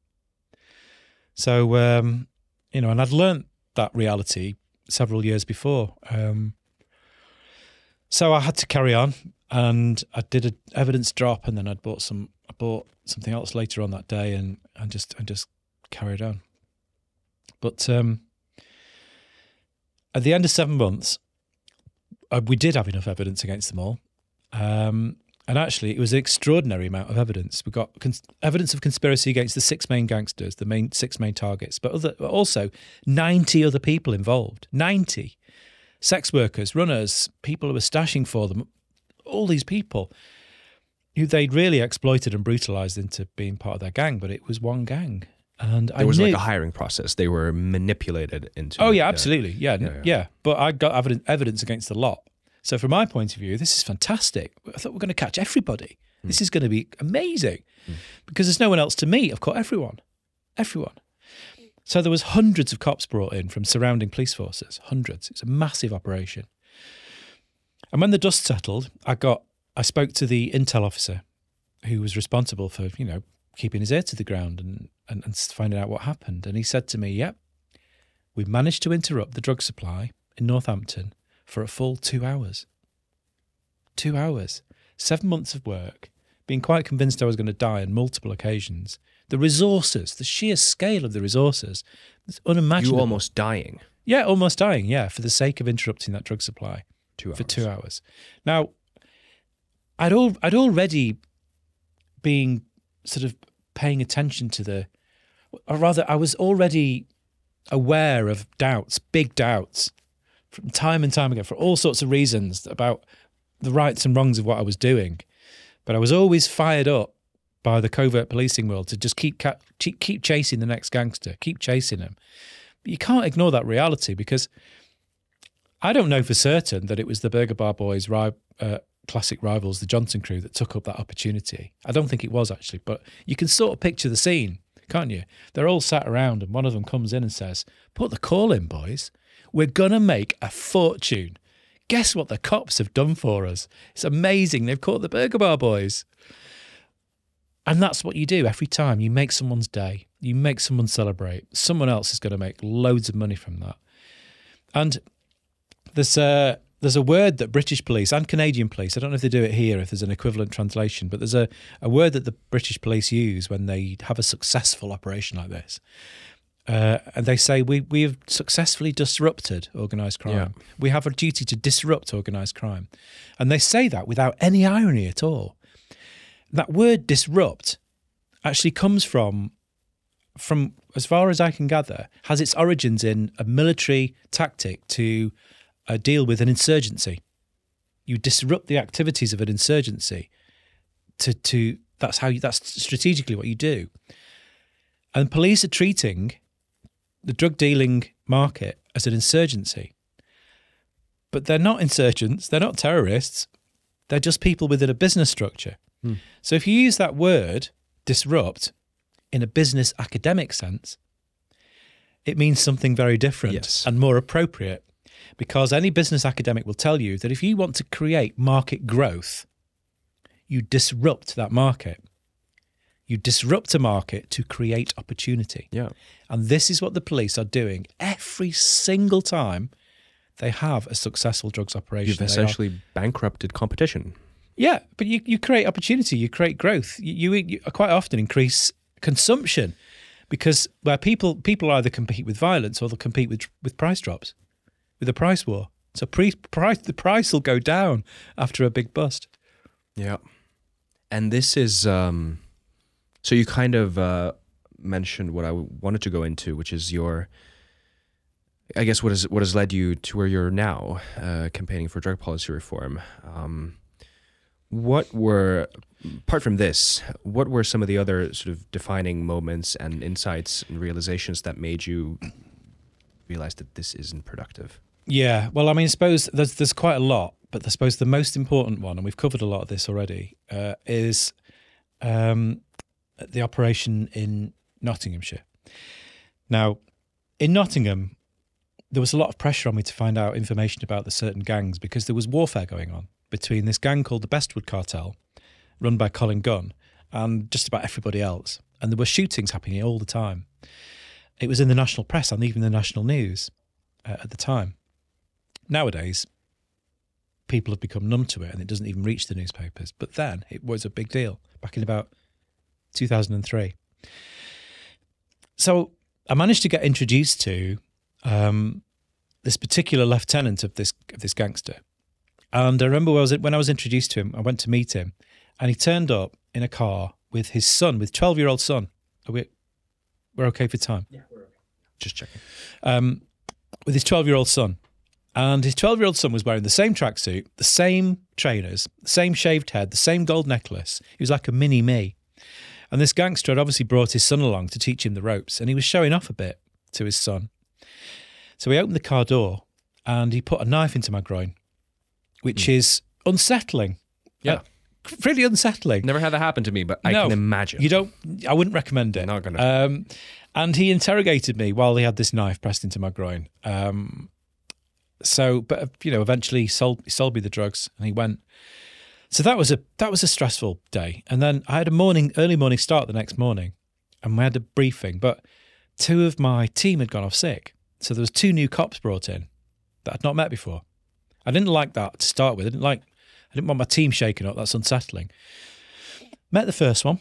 So, um, you know, and I'd learnt that reality several years before. Um, so I had to carry on, and I did an evidence drop, and then I'd bought some. I bought something else later on that day, and and just and just carried on. But um, at the end of seven months, uh, we did have enough evidence against them all. Um, and actually, it was an extraordinary amount of evidence. We got cons- evidence of conspiracy against the six main gangsters, the main six main targets, but other, but also 90 other people involved. 90 sex workers, runners, people who were stashing for them, all these people who they'd really exploited and brutalized into being part of their gang, but it was one gang. And I There was knew, like a hiring process. They were manipulated into. Oh yeah, absolutely. Yeah, Yeah, yeah, yeah. But I got evidence, evidence against the lot. So from my point of view, this is fantastic. I thought we're going to catch everybody. Hmm. This is going to be amazing hmm. because there's no one else to meet. I've caught everyone, everyone. So there was hundreds of cops brought in from surrounding police forces. Hundreds. It's a massive operation. And when the dust settled, I got I spoke to the intel officer who was responsible for you know keeping his ear to the ground and and, and finding out what happened. And he said to me, "Yep, we managed to interrupt the drug supply in Northampton for a full two hours. Two hours. Seven months of work, being quite convinced I was going to die on multiple occasions. The resources, the sheer scale of the resources, it's unimaginable. You almost dying. yeah, almost dying, yeah, for the sake of interrupting that drug supply Two hours. for two hours. Now, I'd all I'd already been sort of paying attention to the, or rather, I was already aware of doubts, big doubts, from time and time again for all sorts of reasons about the rights and wrongs of what I was doing. But I was always fired up by the covert policing world to just keep ca- keep chasing the next gangster, keep chasing him. But you can't ignore that reality because I don't know for certain that it was the Burger Bar Boys' ri- uh, classic rivals, the Johnson crew, that took up that opportunity. I don't think it was actually, but you can sort of picture the scene, can't you? They're all sat around, and one of them comes in and says, Put the call in, boys. We're going to make a fortune. Guess what the cops have done for us? It's amazing. They've caught the Burger Bar Boys. And that's what you do every time. You make someone's day, you make someone celebrate. Someone else is going to make loads of money from that. And there's a, there's a word that British police and Canadian police, I don't know if they do it here, if there's an equivalent translation, but there's a, a word that the British police use when they have a successful operation like this. Uh, and they say we we have successfully disrupted organised crime. Yeah. We have a duty to disrupt organised crime, and they say that without any irony at all. That word disrupt actually comes from from as far as I can gather has its origins in a military tactic to uh, deal with an insurgency. You disrupt the activities of an insurgency. To to that's how you, that's strategically what you do. And police are treating the drug dealing market as an insurgency. But they're not insurgents, they're not terrorists, they're just people within a business structure. Hmm. So if you use that word, disrupt, in a business academic sense, it means something very different Yes. and more appropriate. Because any business academic will tell you that if you want to create market growth, you disrupt that market. You disrupt a market to create opportunity. Yeah. And this is what the police are doing every single time they have a successful drugs operation. You've They are- essentially bankrupted competition. yeah, but you, you create opportunity, you create growth. You, you, you quite often increase consumption because where people people either compete with violence or they'll compete with with price drops, with a price war. So pre, price the price will go down after a big bust. Yeah. And this is um so you kind of uh mentioned what I wanted to go into, which is your I guess what has what has led you to where you're now, uh, campaigning for drug policy reform. Um, what were, apart from this, what were some of the other sort of defining moments and insights and realizations that made you realize that this isn't productive? Yeah, well, I mean, I suppose there's there's quite a lot, but I suppose the most important one, and we've covered a lot of this already, uh, is um, the operation in Nottinghamshire. Now, in Nottingham, there was a lot of pressure on me to find out information about the certain gangs because there was warfare going on between this gang called the Bestwood Cartel, run by Colin Gunn, and just about everybody else. And there were shootings happening all the time. It was in the national press and even the national news uh, at the time. Nowadays, people have become numb to it and it doesn't even reach the newspapers. But then it was a big deal back in about 2003. So I managed to get introduced to um, this particular lieutenant of this of this gangster, and I remember when I was when I was introduced to him, I went to meet him, and he turned up in a car with his son, with twelve year old son. Are we, we're okay for time Yeah, we're okay. Just checking. um, with his 12 year old son. And his 12 year old son was wearing the same tracksuit, the same trainers, the same shaved head, the same gold necklace. He was like a mini me. And this gangster had obviously brought his son along to teach him the ropes, and he was showing off a bit to his son. So he opened the car door and he put a knife into my groin, which is unsettling. Yeah. Uh, really unsettling. Never had that happen to me, but I No, can imagine. You don't. I wouldn't recommend it. Not gonna. Um, and he interrogated me while he had this knife pressed into my groin. Um, so, but you know, eventually he sold he sold me the drugs, and he went. So that was a that was a stressful day, and then I had a morning early morning start the next morning, and we had a briefing. But two of my team had gone off sick, so there was two new cops brought in that I'd not met before. I didn't like that to start with. I didn't like. I didn't want my team shaken up. That's unsettling. Met the first one,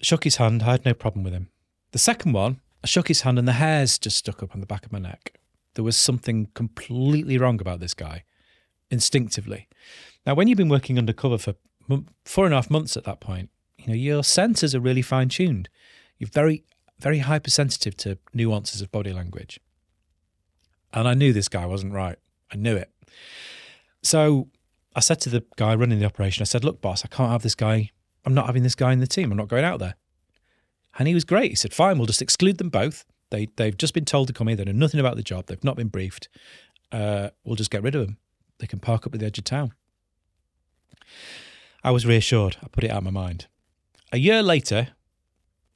shook his hand. I had no problem with him. The second one, I shook his hand and the hairs just stuck up on the back of my neck. There was something completely wrong about this guy, instinctively. Now, when you've been working undercover for four and a half months at that point, you know your senses are really fine tuned. You're very, very hypersensitive to nuances of body language. And I knew this guy wasn't right. I knew it. So I said to the guy running the operation, I said, "Look, boss, I can't have this guy. I'm not having this guy in the team. I'm not going out there." And he was great. He said, "Fine, we'll just exclude them both. They they've just been told to come here. They know nothing about the job. They've not been briefed. Uh, we'll just get rid of them. They can park up at the edge of town." I was reassured. I put it out of my mind. A year later,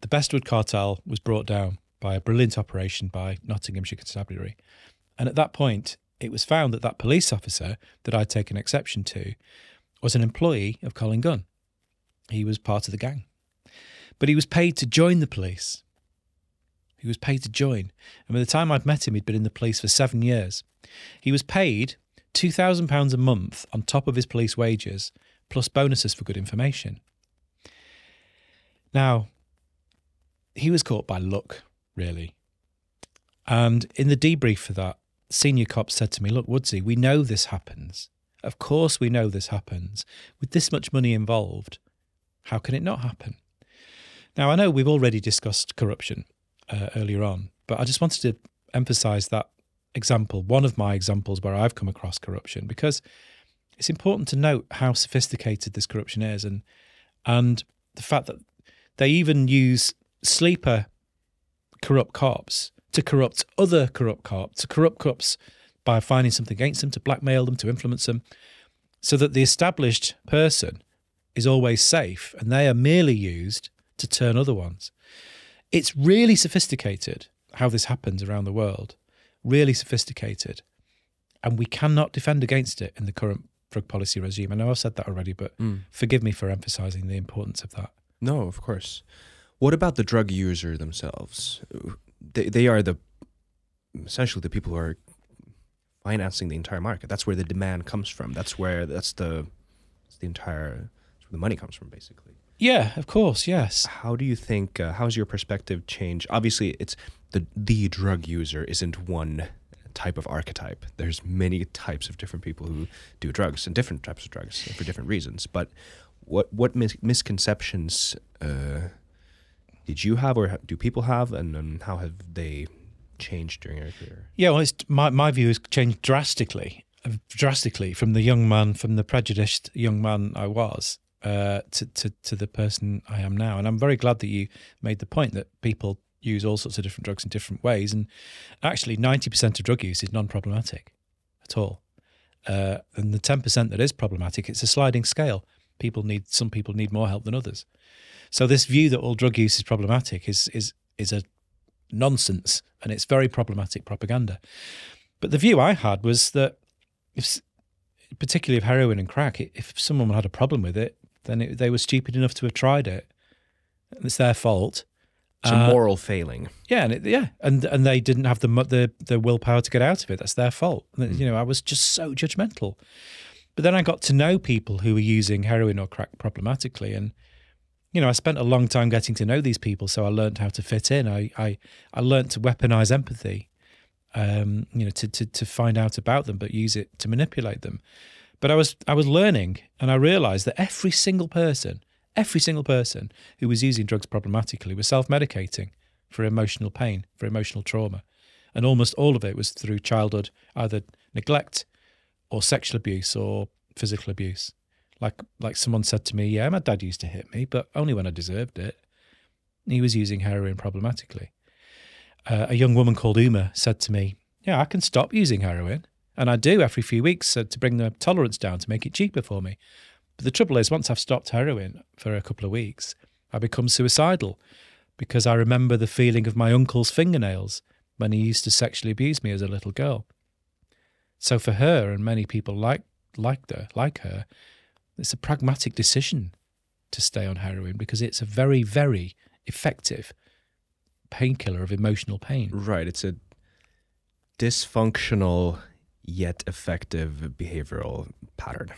the Bestwood cartel was brought down by a brilliant operation by Nottinghamshire Constabulary, and at that point, it was found that that police officer that I'd taken exception to was an employee of Colin Gunn. He was part of the gang. but he was paid to join the police. He was paid to join. And by the time I'd met him, he'd been in the police for seven years. He was paid £2,000 a month on top of his police wages, plus bonuses for good information. Now, he was caught by luck, really. And in the debrief for that, senior cop said to me, Look, Woodsy, we know this happens. Of course, we know this happens. With this much money involved, how can it not happen? Now, I know we've already discussed corruption uh, earlier on, but I just wanted to emphasize that example, one of my examples where I've come across corruption, because it's important to note how sophisticated this corruption is and and the fact that they even use sleeper corrupt cops to corrupt other corrupt cops, to corrupt cops by finding something against them, to blackmail them, to influence them, so that the established person is always safe and they are merely used to turn other ones. It's really sophisticated how this happens around the world, really sophisticated. And we cannot defend against it in the current drug policy regime. I know I've said that already, but Mm. forgive me for emphasizing the importance of that. No, of course. What about the drug user themselves? They they are the essentially the people who are financing the entire market. That's where the demand comes from. That's where that's the that's the entire that's where the money comes from, basically. Yeah, of course, yes. How do you think? Uh, how's your perspective changed? Obviously, it's the the drug user isn't one type of archetype. There's many types of different people who do drugs and different types of drugs for different reasons. But what what mis- misconceptions uh, did you have, or do people have, and, and how have they changed during your career? Yeah, well, it's, my my view has changed drastically, drastically from the young man, from the prejudiced young man I was, uh, to to to the person I am now. And I'm very glad that you made the point that people use all sorts of different drugs in different ways, and actually, ninety percent of drug use is non-problematic at all. Uh, and the ten percent that is problematic, it's a sliding scale. People need some people need more help than others. So this view that all drug use is problematic is is is a nonsense and it's very problematic propaganda. But the view I had was that if particularly of heroin and crack, if someone had a problem with it, then it, they were stupid enough to have tried it. It's their fault. It's a Uh, moral failing. yeah, and it, yeah, and and they didn't have the the the willpower to get out of it. That's their fault. And, You know, I was just so judgmental. But then I got to know people who were using heroin or crack problematically, and you know, I spent a long time getting to know these people, so I learned how to fit in. I I I learned to weaponize empathy, um, you know, to to to find out about them, but use it to manipulate them. But I was I was learning, and I realized that every single person, every single person who was using drugs problematically was self-medicating for emotional pain, for emotional trauma, and almost all of it was through childhood either neglect or sexual abuse or physical abuse. Like like someone said to me, yeah, my dad used to hit me, but only when I deserved it. He was using heroin problematically. Uh, a young woman called Uma said to me, "Yeah, I can stop using heroin, and I do every few weeks uh, to bring the tolerance down to make it cheaper for me." But the trouble is, once I've stopped heroin for a couple of weeks, I become suicidal because I remember the feeling of my uncle's fingernails when he used to sexually abuse me as a little girl. So for her and many people like like her, like her, it's a pragmatic decision to stay on heroin because it's a very, very effective painkiller of emotional pain. Right. It's a dysfunctional yet effective behavioral pattern.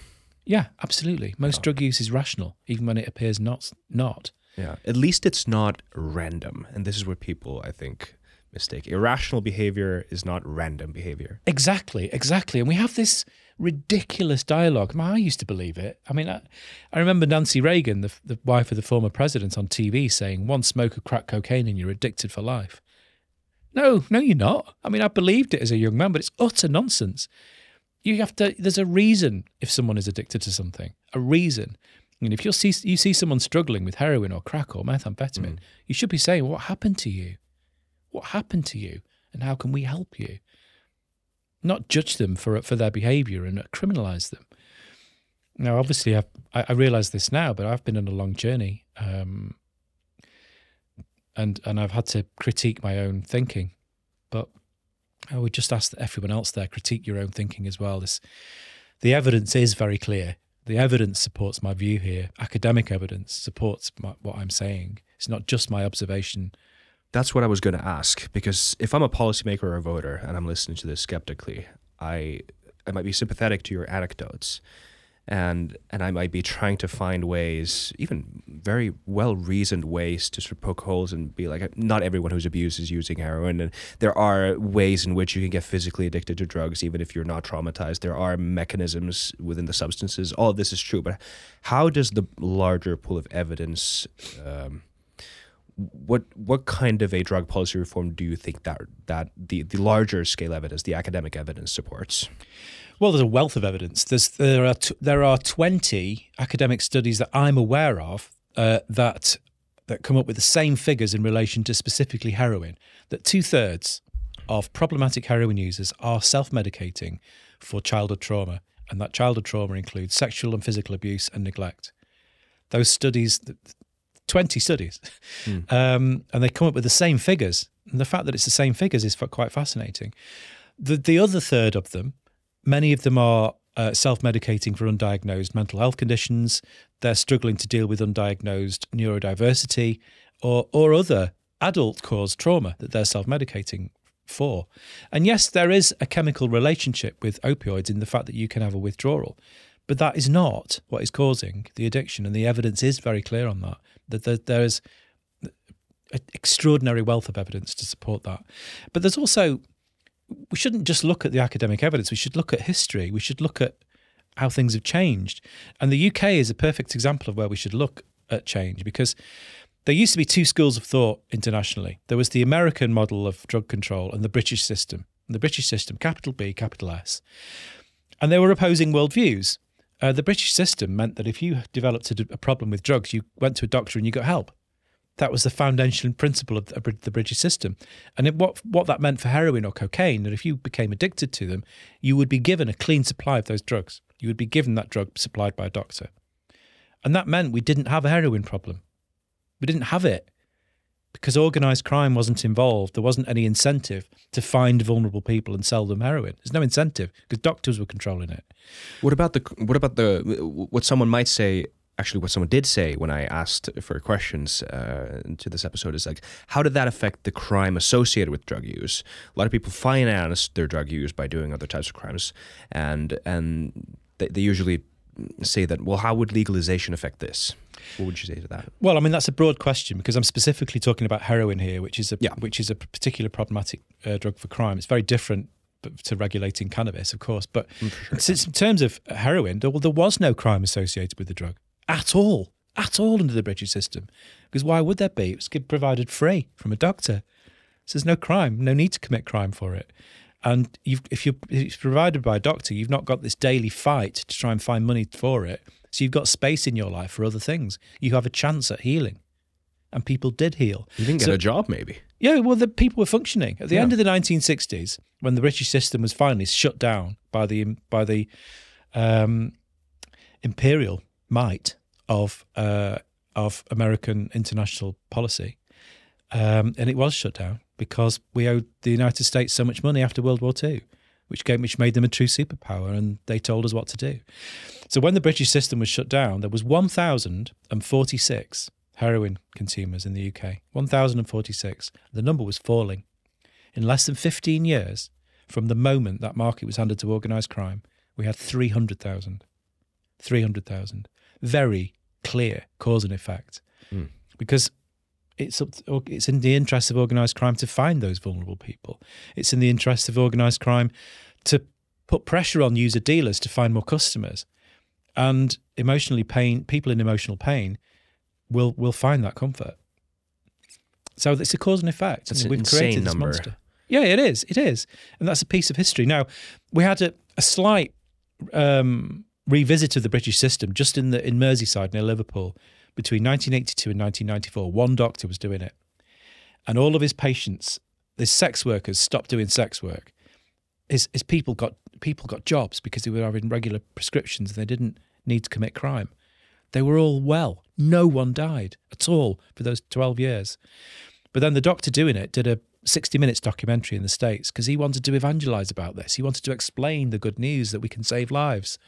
Yeah, absolutely. Most Yeah. drug use is rational, even when it appears not not. Yeah. At least it's not random. And this is where people, I think, mistake. Irrational behavior is not random behavior. Exactly, exactly. And we have this ridiculous dialogue. I, mean, I used to believe it. I mean, I, I remember Nancy Reagan, the, the wife of the former president, on TV saying, one smoke of crack cocaine and you're addicted for life. No, no, you're not. I mean, I believed it as a young man, but it's utter nonsense. You have to, there's a reason if someone is addicted to something, a reason. I mean, if you see, you see someone struggling with heroin or crack or methamphetamine, you should be saying, what happened to you? What happened to you? And how can we help you? Not judge them for for their behaviour and criminalise them. Now, obviously, I've, I, I realise this now, but I've been on a long journey, um, and and I've had to critique my own thinking. But I would just ask everyone else there critique your own thinking as well. This, the evidence is very clear The evidence supports my view here. Academic evidence supports my, what I'm saying. It's not just my observation. That's what I was going to ask because if I'm a policymaker or a voter and I'm listening to this skeptically, I I might be sympathetic to your anecdotes, and and I might be trying to find ways, even very well reasoned ways, to sort of poke holes and be like, not everyone who's abused is using heroin, and there are ways in which you can get physically addicted to drugs, even if you're not traumatized. There are mechanisms within the substances. All of this is true, but how does the larger pool of evidence? Um, what what kind of a drug policy reform do you think that that the, the larger scale evidence, the academic evidence supports? Well, there's a wealth of evidence. There's there are t- there are 20 academic studies that I'm aware of uh, that that come up with the same figures in relation to specifically heroin. That two thirds of problematic heroin users are self-medicating for childhood trauma, and that childhood trauma includes sexual and physical abuse and neglect. Those studies, 20 studies, mm. um, and they come up with the same figures. And the fact that it's the same figures is quite fascinating. The the other third of them Many of them are uh, self medicating for undiagnosed mental health conditions. They're struggling to deal with undiagnosed neurodiversity or, or other adult caused trauma that they're self medicating for. And yes, there is a chemical relationship with opioids in the fact that you can have a withdrawal, but that is not what is causing the addiction. And the evidence is very clear on that, that there is an extraordinary wealth of evidence to support that. But there's also we shouldn't just look at the academic evidence. We should look at history. We should look at how things have changed. And the UK is a perfect example of where we should look at change because there used to be two schools of thought internationally. There was the American model of drug control and the British system. And the British system, capital B, capital S. And they were opposing worldviews. Uh, the British system meant that if you developed a, a problem with drugs, you went to a doctor and you got help. That was the foundation principle of the British system. And it, what, what that meant for heroin or cocaine, that if you became addicted to them, you would be given a clean supply of those drugs. You would be given that drug supplied by a doctor. And that meant we didn't have a heroin problem. We didn't have it because organised crime wasn't involved. There wasn't any incentive to find vulnerable people and sell them heroin. There's no incentive because doctors were controlling it. What about the what about the what someone might say actually what someone did say when I asked for questions uh, to this episode is like, how did that affect the crime associated with drug use? A lot of people finance their drug use by doing other types of crimes, and and they, they usually say that, well, how would legalization affect this? What would you say to that? Well, I mean that's a broad question because I'm specifically talking about heroin here, which is a yeah. which is a particular problematic uh, drug for crime. It's very different to regulating cannabis, of course. But mm, sure. since in terms of heroin, well, there was no crime associated with the drug at all, at all under the British system. Because why would there be? It was provided free from a doctor. So there's no crime, no need to commit crime for it. And if you're it's provided by a doctor, you've not got this daily fight to try and find money for it. So you've got space in your life for other things. You have a chance at healing. And people did heal. You didn't get a job, maybe. Yeah, well, the people were functioning at the yeah. end of the 1960s when the British system was finally shut down by the by the um, imperial might of uh, of American international policy, um, and it was shut down because we owed the United States so much money after World War II, which gave, which made them a true superpower, and they told us what to do. So when the British system was shut down, there was one thousand and forty six heroin consumers in the UK. One thousand and forty six. The number was falling. In less than fifteen years, from the moment that market was handed to organised crime, we had 300,000. 300,000 very clear cause and effect mm. because it's up to, it's in the interest of organized crime to find those vulnerable people. It's in the interest of organized crime to put pressure on user dealers to find more customers. And emotionally pain people in emotional pain will will find that comfort. So it's a cause and effect. That's we've created this number. monster. Yeah, it is. It is, and that's a piece of history. Now we had a, a slight um, revisited the British system just in the in Merseyside near Liverpool between 1982 and 1994. One doctor was doing it, and all of his patients, his sex workers, stopped doing sex work. His his people got people got jobs because they were having regular prescriptions and they didn't need to commit crime. They were all well. No one died at all for those 12 years. But then the doctor doing it did a 60 minutes documentary in the States because he wanted to evangelize about this. He wanted to explain the good news that we can save lives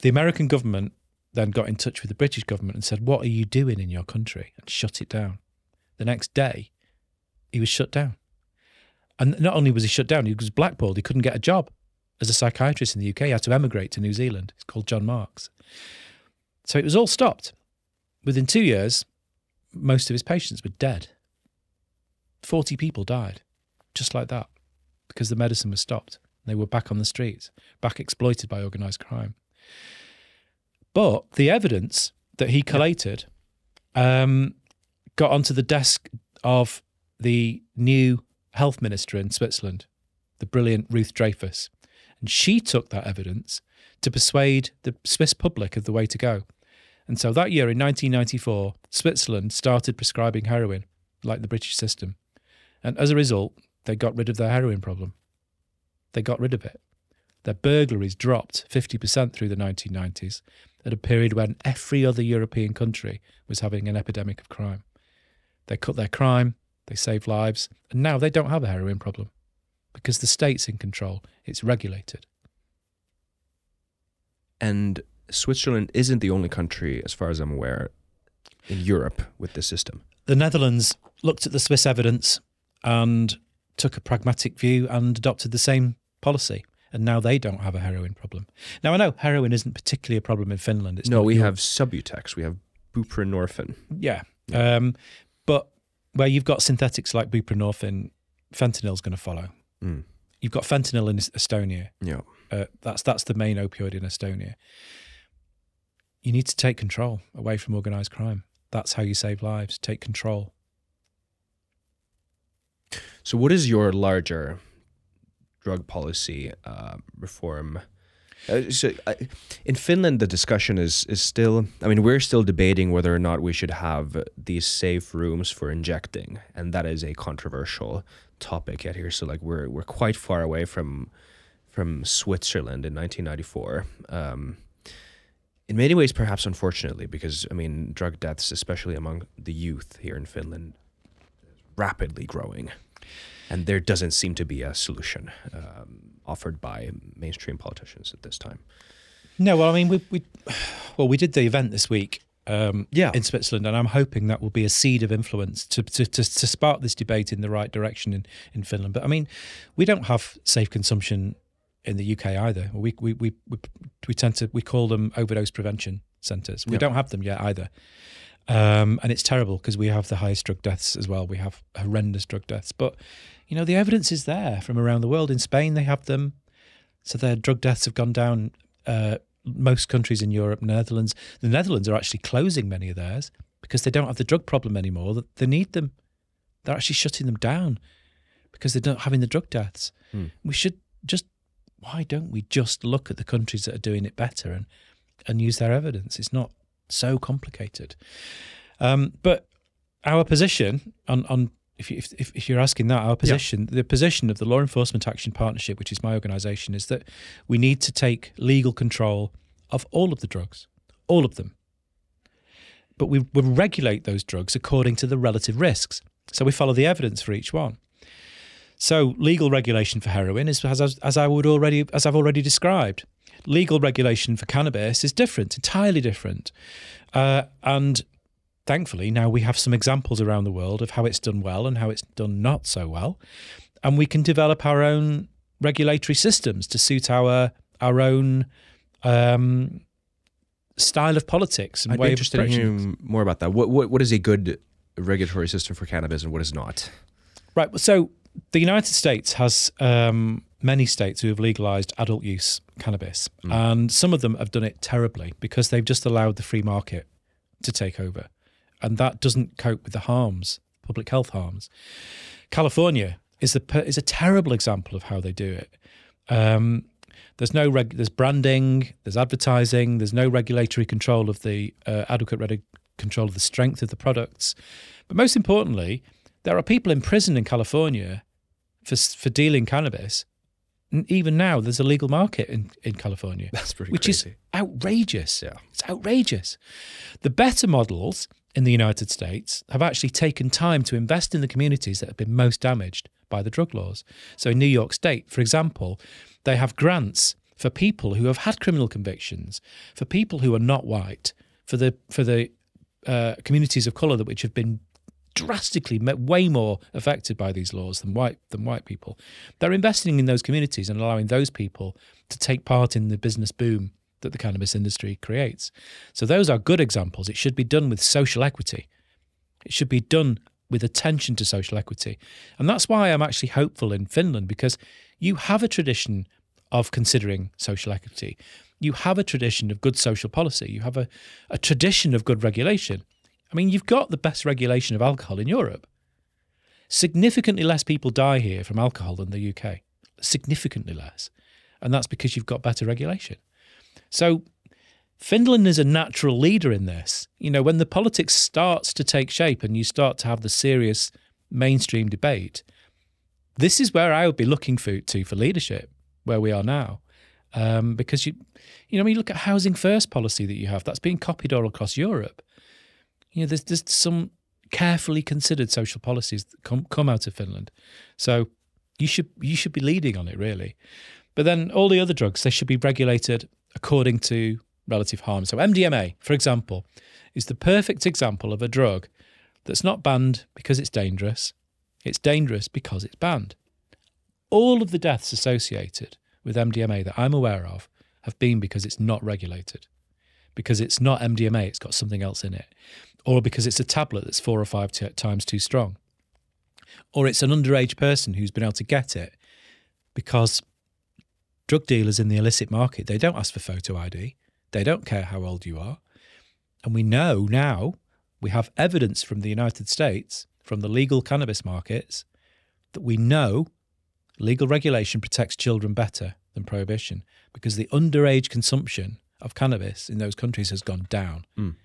the American government then got in touch with the British government and said, What are you doing in your country? and shut it down. The next day, he was shut down. And not only was he shut down, he was blackballed. He couldn't get a job as a psychiatrist in the UK. He had to emigrate to New Zealand. It's called John Marks. So it was all stopped. Within two years, most of his patients were dead. 40 people died just like that because the medicine was stopped. They were back on the streets, back exploited by organised crime. But the evidence that he collated um, got onto the desk of the new health minister in Switzerland, the brilliant Ruth Dreifuss. And she took that evidence to persuade the Swiss public of the way to go. And so that year in 1994, Switzerland started prescribing heroin like the British system. And as a result, they got rid of their heroin problem. They got rid of it. Their burglaries dropped 50% through the 1990s at a period when every other European country was having an epidemic of crime. They cut their crime, they saved lives, and now they don't have a heroin problem because the state's in control. It's regulated. And Switzerland isn't the only country, as far as I'm aware, in Europe with this system. The Netherlands looked at the Swiss evidence and took a pragmatic view and adopted the same policy. And now they don't have a heroin problem. Now, I know heroin isn't particularly a problem in Finland. It's no, we have Subutex, we have buprenorphine. Yeah. Um, but where you've got synthetics like buprenorphine, fentanyl's going to follow. Mm. You've got fentanyl in Estonia. Yeah. Uh, that's that's the main opioid in Estonia. You need to take control away from organised crime. That's how you save lives. Take control. So, what is your larger drug policy uh, reform? Uh, so, uh, in Finland, the discussion is is still. I mean, we're still debating whether or not we should have these safe rooms for injecting, and that is a controversial topic yet here. So, like, we're we're quite far away from from Switzerland in 1994. Um, in many ways, perhaps unfortunately, because I mean, drug deaths, especially among the youth here in Finland, rapidly growing, and there doesn't seem to be a solution um, offered by mainstream politicians at this time. No, well, I mean, we, we well, we did the event this week um, Yeah. in Switzerland, and I'm hoping that will be a seed of influence to, to, to, to spark this debate in the right direction in, in Finland. But I mean, we don't have safe consumption in the UK either. We we we we, we tend to we call them overdose prevention centres. We Yeah. don't have them yet either. Um, and it's terrible because we have the highest drug deaths as well. We have horrendous drug deaths. But, you know, the evidence is there from around the world. In Spain, they have them. So their drug deaths have gone down. Uh, most countries in Europe, Netherlands, the Netherlands are actually closing many of theirs because they don't have the drug problem anymore. They need them. They're actually shutting them down because they're not having the drug deaths. Hmm. We should just, why don't we just look at the countries that are doing it better and, and use their evidence? It's not so complicated. Um, but our position on, on if, you, if, if you're asking that, our position, the position of the Law Enforcement Action Partnership, which is my organisation, is that we need to take legal control of all of the drugs, all of them. But we, we regulate those drugs according to the relative risks. So we follow the evidence for each one. So legal regulation for heroin is as, as I would already as I've already described. Legal regulation for cannabis is different, entirely different. Uh, and thankfully, now we have some examples around the world of how it's done well and how it's done not so well. And we can develop our own regulatory systems to suit our our own um, style of politics and I'd way be of interested in hearing more about that. What, what what is a good regulatory system for cannabis and what is not? Right. So the United States has um, many states who have legalized adult use cannabis, and some of them have done it terribly because they've just allowed the free market to take over, and that doesn't cope with the harms, public health harms. California is a per- is a terrible example of how they do it. Um, there's no reg- there's branding, there's advertising, there's no regulatory control of the uh, adequate reg- control of the strength of the products, but most importantly, there are people in prison in California for for dealing cannabis. And even now, there's a legal market in, in California, That's pretty which crazy. is outrageous. Yeah. It's outrageous. The better models in the United States have actually taken time to invest in the communities that have been most damaged by the drug laws. So in New York State, for example, they have grants for people who have had criminal convictions, for people who are not white, for the for the uh, communities of color that which have been drastically way more affected by these laws than white than white people. They're investing in those communities and allowing those people to take part in the business boom that the cannabis industry creates. So those are good examples. It should be done with social equity. It should be done with attention to social equity. And that's why I'm actually hopeful in Finland because you have a tradition of considering social equity. You have a tradition of good social policy. You have a, a tradition of good regulation. I mean, you've got the best regulation of alcohol in Europe. Significantly less people die here from alcohol than the UK. Significantly less. And that's because you've got better regulation. So Finland is a natural leader in this. You know, when the politics starts to take shape and you start to have the serious mainstream debate, this is where I would be looking for, to for leadership, where we are now. Um, because you, you know, I mean, look at housing first policy that you have. That's being copied all across Europe. You know, there's there's some carefully considered social policies that come come out of Finland. So you should you should be leading on it really. But then all the other drugs they should be regulated according to relative harm. So MDMA, for example, is the perfect example of a drug that's not banned because it's dangerous. It's dangerous because it's banned. All of the deaths associated with MDMA that I'm aware of have been because it's not regulated. Because it's not MDMA, it's got something else in it. Or because it's a tablet that's four or five t- times too strong. Or it's an underage person who's been able to get it because drug dealers in the illicit market, they don't ask for photo ID. They don't care how old you are. And we know now, we have evidence from the United States, from the legal cannabis markets, that we know legal regulation protects children better than prohibition because the underage consumption of cannabis in those countries has gone down. Mm.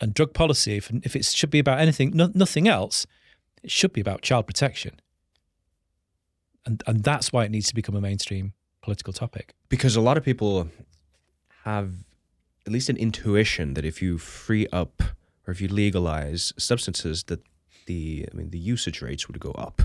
And drug policy, if, if it should be about anything, no, nothing else, it should be about child protection. And, and that's why it needs to become a mainstream political topic. Because a lot of people have at least an intuition that if you free up or if you legalize substances, that the I mean the usage rates would go up.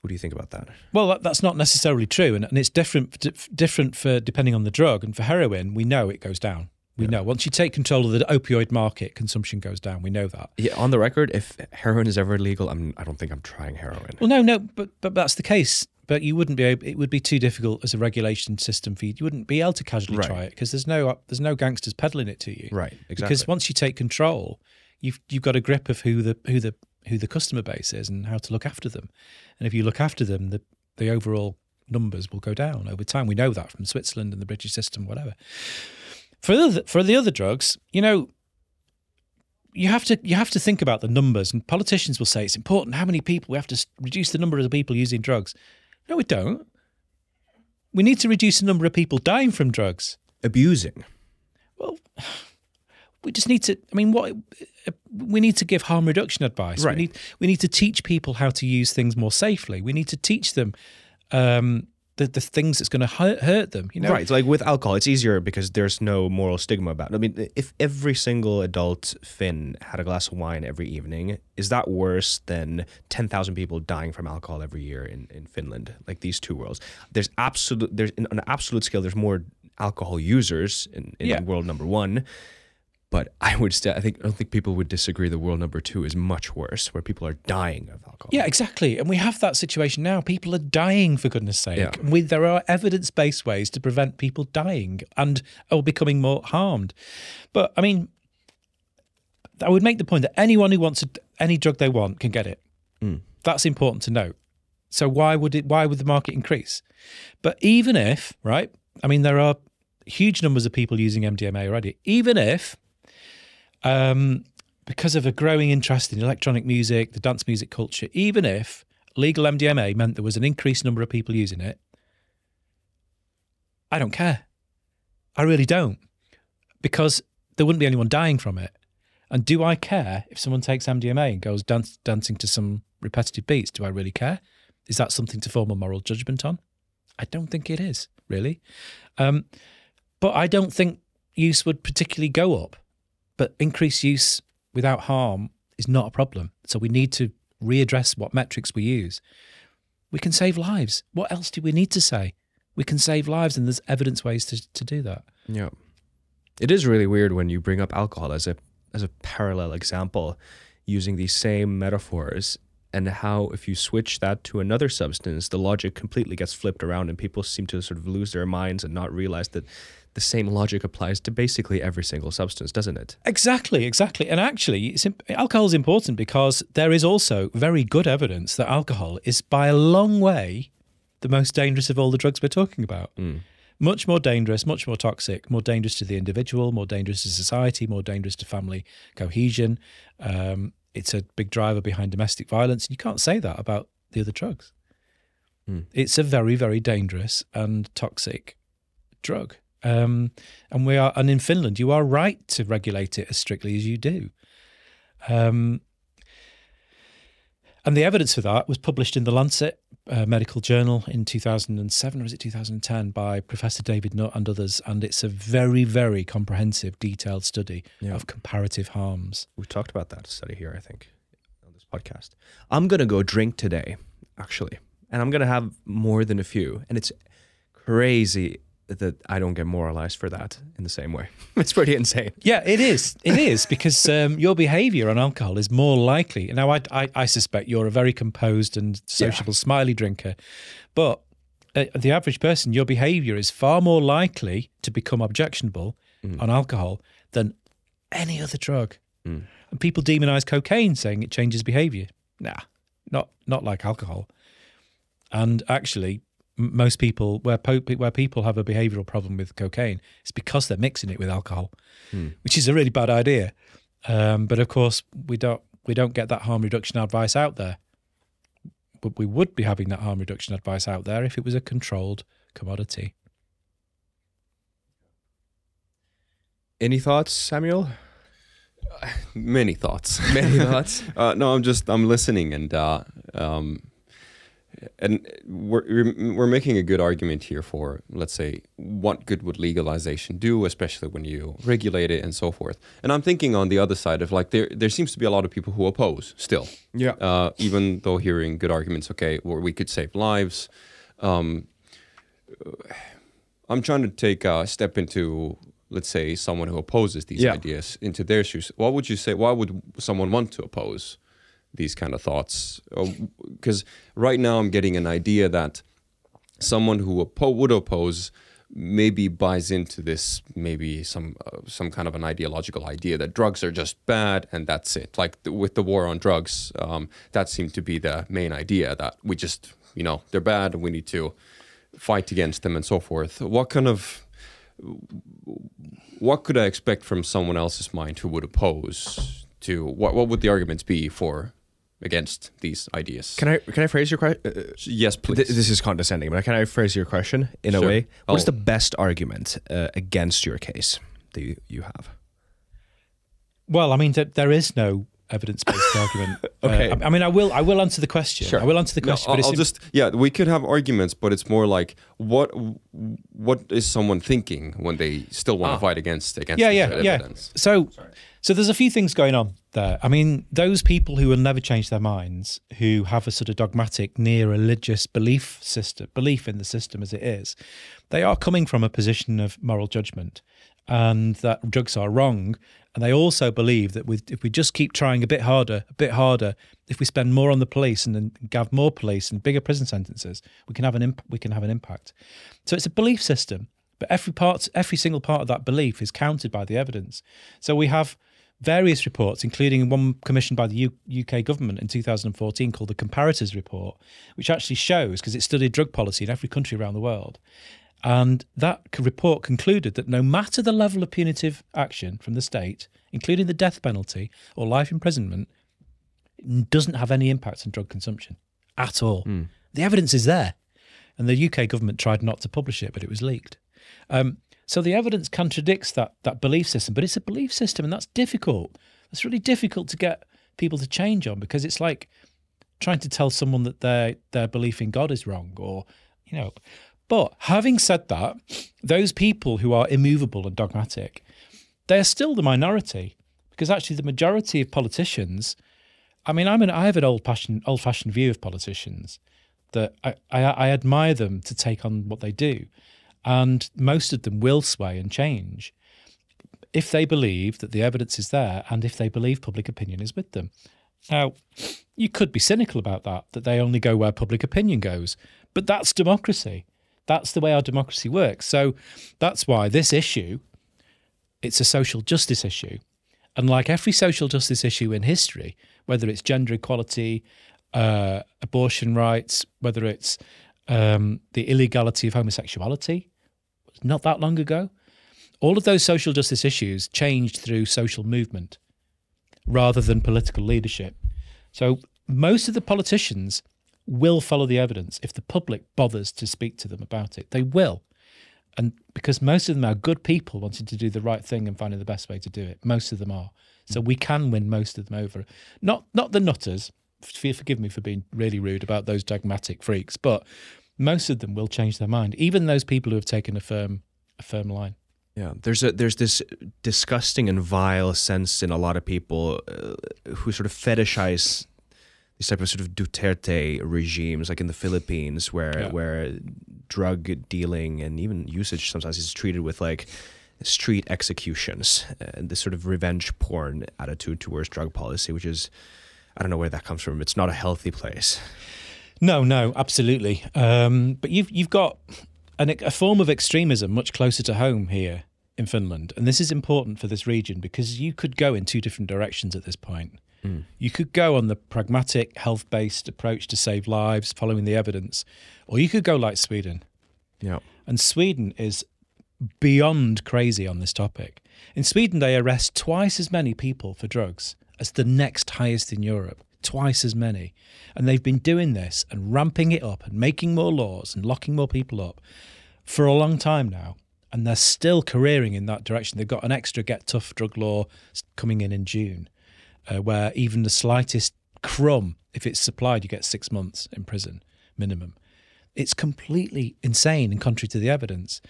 What do you think about that? Well, that, that's not necessarily true, and, and it's different different for depending on the drug. And for heroin, we know it goes down. We yeah. know once you take control of the opioid market, consumption goes down. We know that. Yeah, on the record, if heroin is ever legal, I'm, I don't think I'm trying heroin. Well, no, no, but but that's the case. But you wouldn't be able. It would be too difficult as a regulation system for you. You wouldn't be able to casually right. try it because there's no there's no gangsters peddling it to you. Right. Exactly. Because once you take control, you've you've got a grip of who the who the who the customer base is and how to look after them. And if you look after them, the the overall numbers will go down over time. We know that from Switzerland and the British system, whatever. For the, for the other drugs, you know, you have to you have to think about the numbers. And politicians will say it's important how many people we have to reduce the number of the people using drugs. No, we don't. We need to reduce the number of people dying from drugs. Abusing. Well, we just need to. I mean, what we need to give harm reduction advice. Right. We need we need to teach people how to use things more safely. We need to teach them um, the, the things that's going to hurt, hurt them. You know, right? Like with alcohol, it's easier because there's no moral stigma about it. I mean, if every single adult Finn had a glass of wine every evening, is that worse than ten thousand people dying from alcohol every year in, in Finland? Like these two worlds, there's absolute there's on an absolute scale, there's more alcohol users in, in yeah. world number one but I would still, I think, I don't think people would disagree. The world number two is much worse, where people are dying of alcohol. Yeah, exactly. And we have that situation now. People are dying for goodness' sake. Yeah. We, there are evidence-based ways to prevent people dying and or becoming more harmed. But I mean, I would make the point that anyone who wants a, any drug they want can get it. Mm. That's important to note. So why would it? Why would the market increase? But even if, right? I mean, there are huge numbers of people using MDMA already. Even if um, because of a growing interest in electronic music, the dance music culture, even if legal MDMA meant there was an increased number of people using it, I don't care. I really don't. Because there wouldn't be anyone dying from it. And do I care if someone takes MDMA and goes dance, dancing to some repetitive beats? Do I really care? Is that something to form a moral judgment on? I don't think it is, really. Um, but I don't think use would particularly go up. But increased use without harm is not a problem. So we need to readdress what metrics we use. We can save lives. What else do we need to say? We can save lives, and there's evidence ways to, to do that. Yeah. It is really weird when you bring up alcohol as a as a parallel example using these same metaphors and how if you switch that to another substance the logic completely gets flipped around and people seem to sort of lose their minds and not realize that the same logic applies to basically every single substance doesn't it Exactly, exactly. And actually, imp- alcohol is important because there is also very good evidence that alcohol is by a long way the most dangerous of all the drugs we're talking about. Much more dangerous, much more toxic, more dangerous to the individual, more dangerous to society, more dangerous to family cohesion. Um, it's a big driver behind domestic violence. You can't say that about the other drugs. It's a very, very dangerous and toxic drug. Um, and we are, and in Finland, you are right to regulate it as strictly as you do. Um, and the evidence for that was published in the Lancet uh, Medical Journal in 2007, or is it 2010, by Professor David Nutt and others. And it's a very, very comprehensive, detailed study Yeah. of comparative harms. We've talked about that study here i think on this podcast i'm gonna go drink today actually and i'm gonna have more than a few and it's crazy that i don't get moralized for that in the same way it's pretty insane Yeah, it is. It is because um, your behaviour on alcohol is more likely. Now, I, I, I suspect you're a very composed and sociable, smiley drinker, but uh, the average person, your behaviour is far more likely to become objectionable on alcohol than any other drug. And people demonise cocaine, saying it changes behaviour. Nah, not not like alcohol. And actually, most people where po- where people have a behavioural problem with cocaine, it's because they're mixing it with alcohol, which is a really bad idea. Um, but of course, we don't we don't get that harm reduction advice out there. But we would be having that harm reduction advice out there if it was a controlled commodity. any thoughts samuel Many thoughts. many thoughts Uh, no, I'm just I'm listening and uh, um, and we're we're- making a good argument here for let's say what good would legalization do, especially when you regulate it and so forth. And I'm thinking on the other side of like there there seems to be a lot of people who oppose still. Yeah. Uh, even though hearing good arguments, okay, or we could save lives. Um, I'm trying to take a step into, let's say, someone who opposes these Yeah. ideas into their shoes. What would you say? Why would someone want to oppose these kind of thoughts? Because right now I'm getting an idea that someone who oppo- would oppose maybe buys into this maybe some uh, some kind of an ideological idea that drugs are just bad and that's it like th- with the war on drugs um, that seemed to be the main idea that we just you know they're bad and we need to fight against them and so forth what kind of what could i expect from someone else's mind who would oppose to what, what would the arguments be for against these ideas can i can i phrase your question uh, yes please Th- This is condescending, but can I phrase your question in a way? What is Oh. the best argument uh, against your case that you, you have? Well, I mean, there, there is no evidence-based argument. Uh, Okay. I, I mean, I will I will answer the question. Sure. I will answer the No, question. I'll, it's I'll just yeah. We could have arguments, but it's more like what what is someone thinking when they still want to fight against against yeah, this yeah, yeah. evidence? So, so there's a few things going on there. I mean, those people who will never change their minds, who have a sort of dogmatic, near religious belief system, belief in the system as it is, they are coming from a position of moral judgment, and that drugs are wrong. And they also believe that with if we just keep trying a bit harder, a bit harder, if we spend more on the police and then have more police and bigger prison sentences, we can have an imp- we can have an impact. So it's a belief system, but every part, every single part of that belief is counted by the evidence. So we have various reports, including one commissioned by the U- UK government in 2014 called the Comparators Report, which actually shows because it studied drug policy in every country around the world. And that report concluded that no matter the level of punitive action from the state, including the death penalty or life imprisonment, doesn't have any impact on drug consumption at all. The evidence is there. And the UK government tried not to publish it, but it was leaked. Um, so the evidence contradicts that that belief system, but it's a belief system, and that's difficult. It's really difficult to get people to change on because it's like trying to tell someone that their their belief in God is wrong, or you know. But having said that, those people who are immovable and dogmatic, they're still the minority because actually the majority of politicians. I mean, I'm an I have an old fashioned old fashioned view of politicians. that I, I, I admire them to take on what they do. And most of them will sway and change if they believe that the evidence is there and if they believe public opinion is with them. Now, you could be cynical about that, that they only go where public opinion goes, but that's democracy. That's the way our democracy works. So that's why this issue, it's a social justice issue. And like every social justice issue in history, whether it's gender equality, uh, abortion rights, whether it's um, the illegality of homosexuality, not that long ago, all of those social justice issues changed through social movement rather than political leadership. So most of the politicians will follow the evidence if the public bothers to speak to them about it. They will. And because most of them are good people wanting to do the right thing and finding the best way to do it. Most of them are. So we can win most of them over. Not not the nutters. Forgive me for being really rude about those dogmatic freaks, but most of them will change their mind. Even those people who have taken a firm a firm line. Yeah, there's a there's this disgusting and vile sense in a lot of people uh, who sort of fetishize these type of sort of Duterte regimes, like in the Philippines, where Yeah. where drug dealing and even usage sometimes is treated with like street executions and this sort of revenge porn attitude towards drug policy, which is I don't know where that comes from. It's not a healthy place. No, no, absolutely. Um, but you've you've got an, a form of extremism much closer to home here in Finland, and this is important for this region because you could go in two different directions at this point. You could go on the pragmatic, health-based approach to save lives, following the evidence, or you could go like Sweden. Yeah. And Sweden is beyond crazy on this topic. In Sweden, they arrest twice as many people for drugs as the next highest in Europe, twice as many. And they've been doing this and ramping it up and making more laws and locking more people up for a long time now. And they're still careering in that direction. They've got an extra get tough drug law coming in in June, uh, where even the slightest crumb, if it's supplied, you get six months in prison minimum. It's completely insane and contrary to the evidence.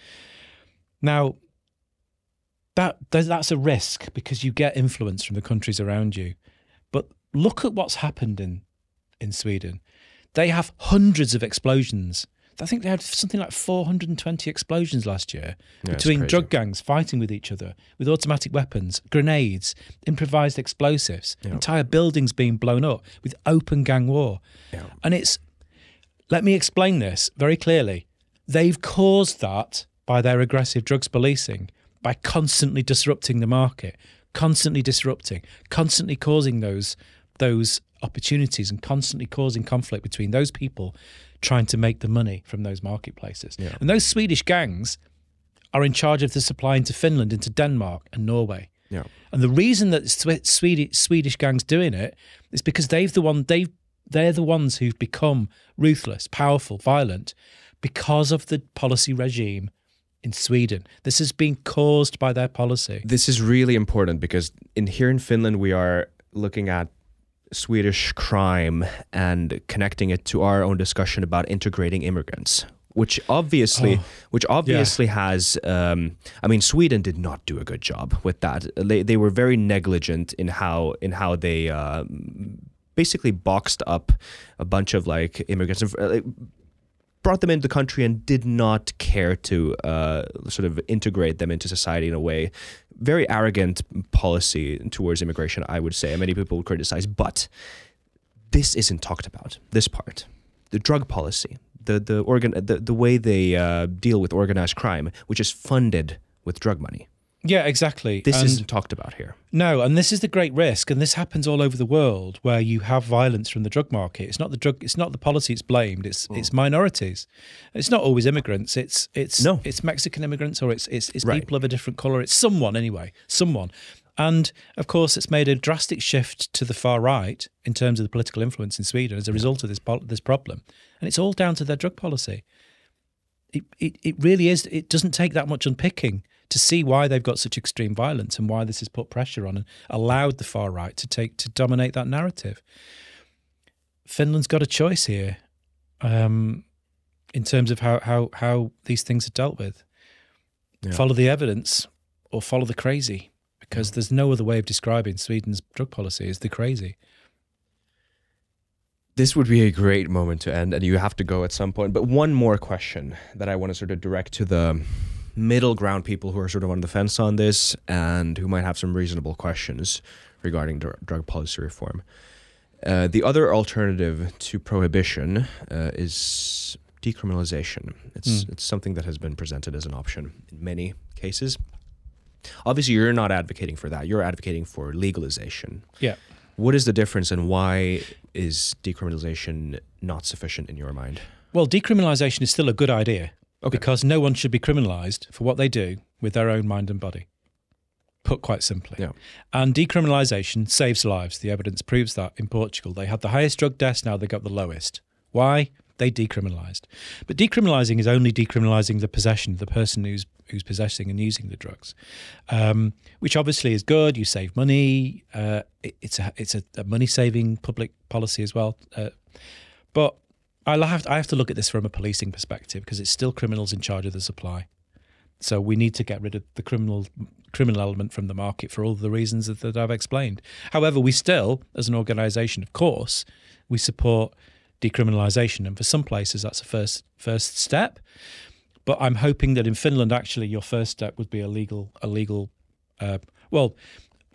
Now, that that- that's a risk because you get influence from the countries around you. But look at what's happened in in Sweden. They have hundreds of explosions. I think they had something like 420 explosions last year Yeah, between drug gangs fighting with each other with automatic weapons, grenades, improvised explosives, Yeah. entire buildings being blown up with open gang war. Yeah. And it's let me explain this very clearly. They've caused that by their aggressive drugs policing, by constantly disrupting the market, constantly disrupting, constantly causing those those opportunities and constantly causing conflict between those people trying to make the money from those marketplaces. Yeah. And those Swedish gangs are in charge of the supply into Finland, into Denmark and Norway. Yeah. And the reason that Swedish Swedish gangs doing it is because they've the one they they're the ones who've become ruthless, powerful, violent because of the policy regime in Sweden. This has been caused by their policy. This is really important because in here in Finland we are looking at Swedish crime and connecting it to our own discussion about integrating immigrants, which obviously, Oh, which obviously has. Um, I mean, Sweden did not do a good job with that. They they were very negligent in how in how they. Um, basically boxed up a bunch of like immigrants and uh, brought them into the country and did not care to uh, sort of integrate them into society in a way. Very arrogant policy towards immigration, I would say. Many people would criticize, but this isn't talked about. This part, the drug policy, the the organ, the, the way they uh, deal with organized crime, which is funded with drug money. Yeah, exactly. This And- isn't talked about here. No, and this is the great risk, and this happens all over the world where you have violence from the drug market. It's not the drug, it's not the policy it's blamed. It's it's mm. minorities. It's not always immigrants. It's it's No. it's Mexican immigrants or it's it's, it's Right. people of a different color. It's someone anyway, someone. And of course, it's made a drastic shift to the far right in terms of the political influence in Sweden as a result of this pol- this problem, and it's all down to their drug policy. It, it it really is. It doesn't take that much unpicking to see why they've got such extreme violence and why this has put pressure on and allowed the far right to take to dominate that narrative. Finland's got a choice here, um, in terms of how how how these things are dealt with. Yeah. Follow the evidence or follow the crazy, because there's no other way of describing Sweden's drug policy is the crazy. this would be a great moment to end, and you have to go at some point. But one more question that I want to sort of direct to the middle ground people who are sort of on the fence on this and who might have some reasonable questions regarding dr- drug policy reform. Uh, the other alternative to prohibition uh, is decriminalization. It's Mm. it's something that has been presented as an option in many cases. Obviously, you're not advocating for that. You're advocating for legalization. Yeah. What is the difference, and why is decriminalization not sufficient in your mind? Well, decriminalisation is still a good idea Okay. because no one should be criminalised for what they do with their own mind and body. Put quite simply. Yeah. And decriminalisation saves lives. The evidence proves that in Portugal. They had the highest drug deaths, now they got the lowest. Why? They decriminalised. But decriminalising is only decriminalising the possession, the person who's who's possessing and using the drugs, um, which obviously is good. You save money. Uh, it, it's a it's a, a money saving public policy as well. Uh, but I have I have to look at this from a policing perspective because it's still criminals in charge of the supply. So we need to get rid of the criminal criminal element from the market for all the reasons that, that I've explained. However, we still, as an organisation, of course, we support decriminalisation, and for some places that's a first first step. But I'm hoping that in Finland, actually, your first step would be a legal a legal, uh, well,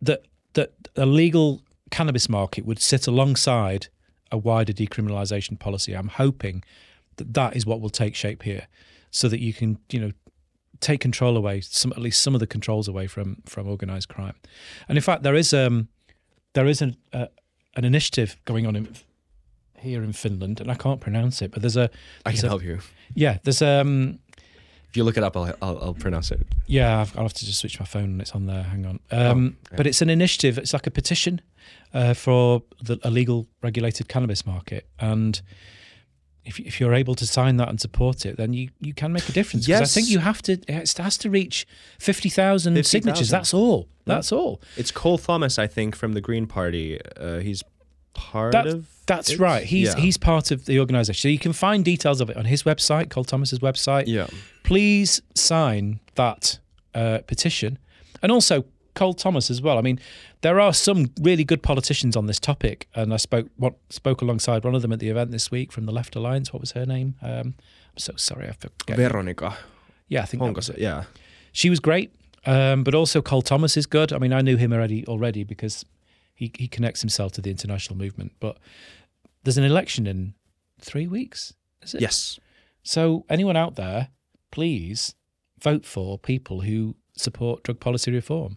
that that a legal cannabis market would sit alongside a wider decriminalisation policy. I'm hoping that that is what will take shape here, so that you can you know take control away some at least some of the controls away from from organised crime. And in fact, there is um there is an uh, an initiative going on in here in Finland, and I can't pronounce it, but there's a I there's can a- help you. yeah there's um If you look it up, I'll I'll, I'll pronounce it. Yeah, I've, I'll have to just switch my phone and it's on there. Hang on. Um, okay. But it's an initiative. It's like a petition uh, for the a legal regulated cannabis market. And if, if you're able to sign that and support it, then you, you can make a difference. Yes. I think you have to. It has to reach fifty thousand 50,000. signatures. That's all. That's all. It's Cole Thomas, I think, from the Green Party. Uh, he's part That's- of. That's it? right. He's Yeah. he's part of the organisation. So you can find details of it on his website, Cole Thomas's website. Yeah. please sign that uh, petition. And also Cole Thomas as well. I mean, there are some really good politicians on this topic, and I spoke what, spoke alongside one of them at the event this week from the Left Alliance. What was her name? Um, I'm so sorry, I forget. Veronika yeah, I think that was it. Yeah. She was great, um, but also Cole Thomas is good. I mean, I knew him already already because he he connects himself to the international movement. But there's an election in three weeks. Is it? Yes. So, anyone out there, please vote for people who support drug policy reform.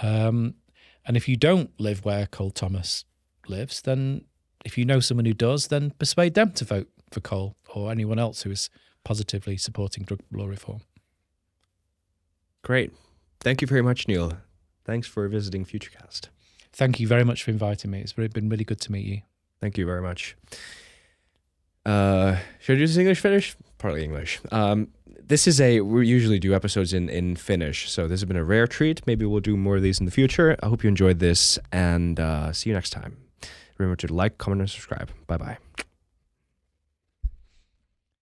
Um, and if you don't live where Cole Thomas lives, then if you know someone who does, then persuade them to vote for Cole or anyone else who is positively supporting drug law reform. Great. Thank you very much, Neil. Thanks for visiting Futucast. Thank you very much for inviting me. It's been really good to meet you. Thank you very much. Uh, should I do this English Finnish? Partly English. Um, this is a we usually do episodes in in Finnish, so this has been a rare treat. Maybe we'll do more of these in the future. I hope you enjoyed this, and uh, see you next time. Remember to like, comment, and subscribe. Bye bye.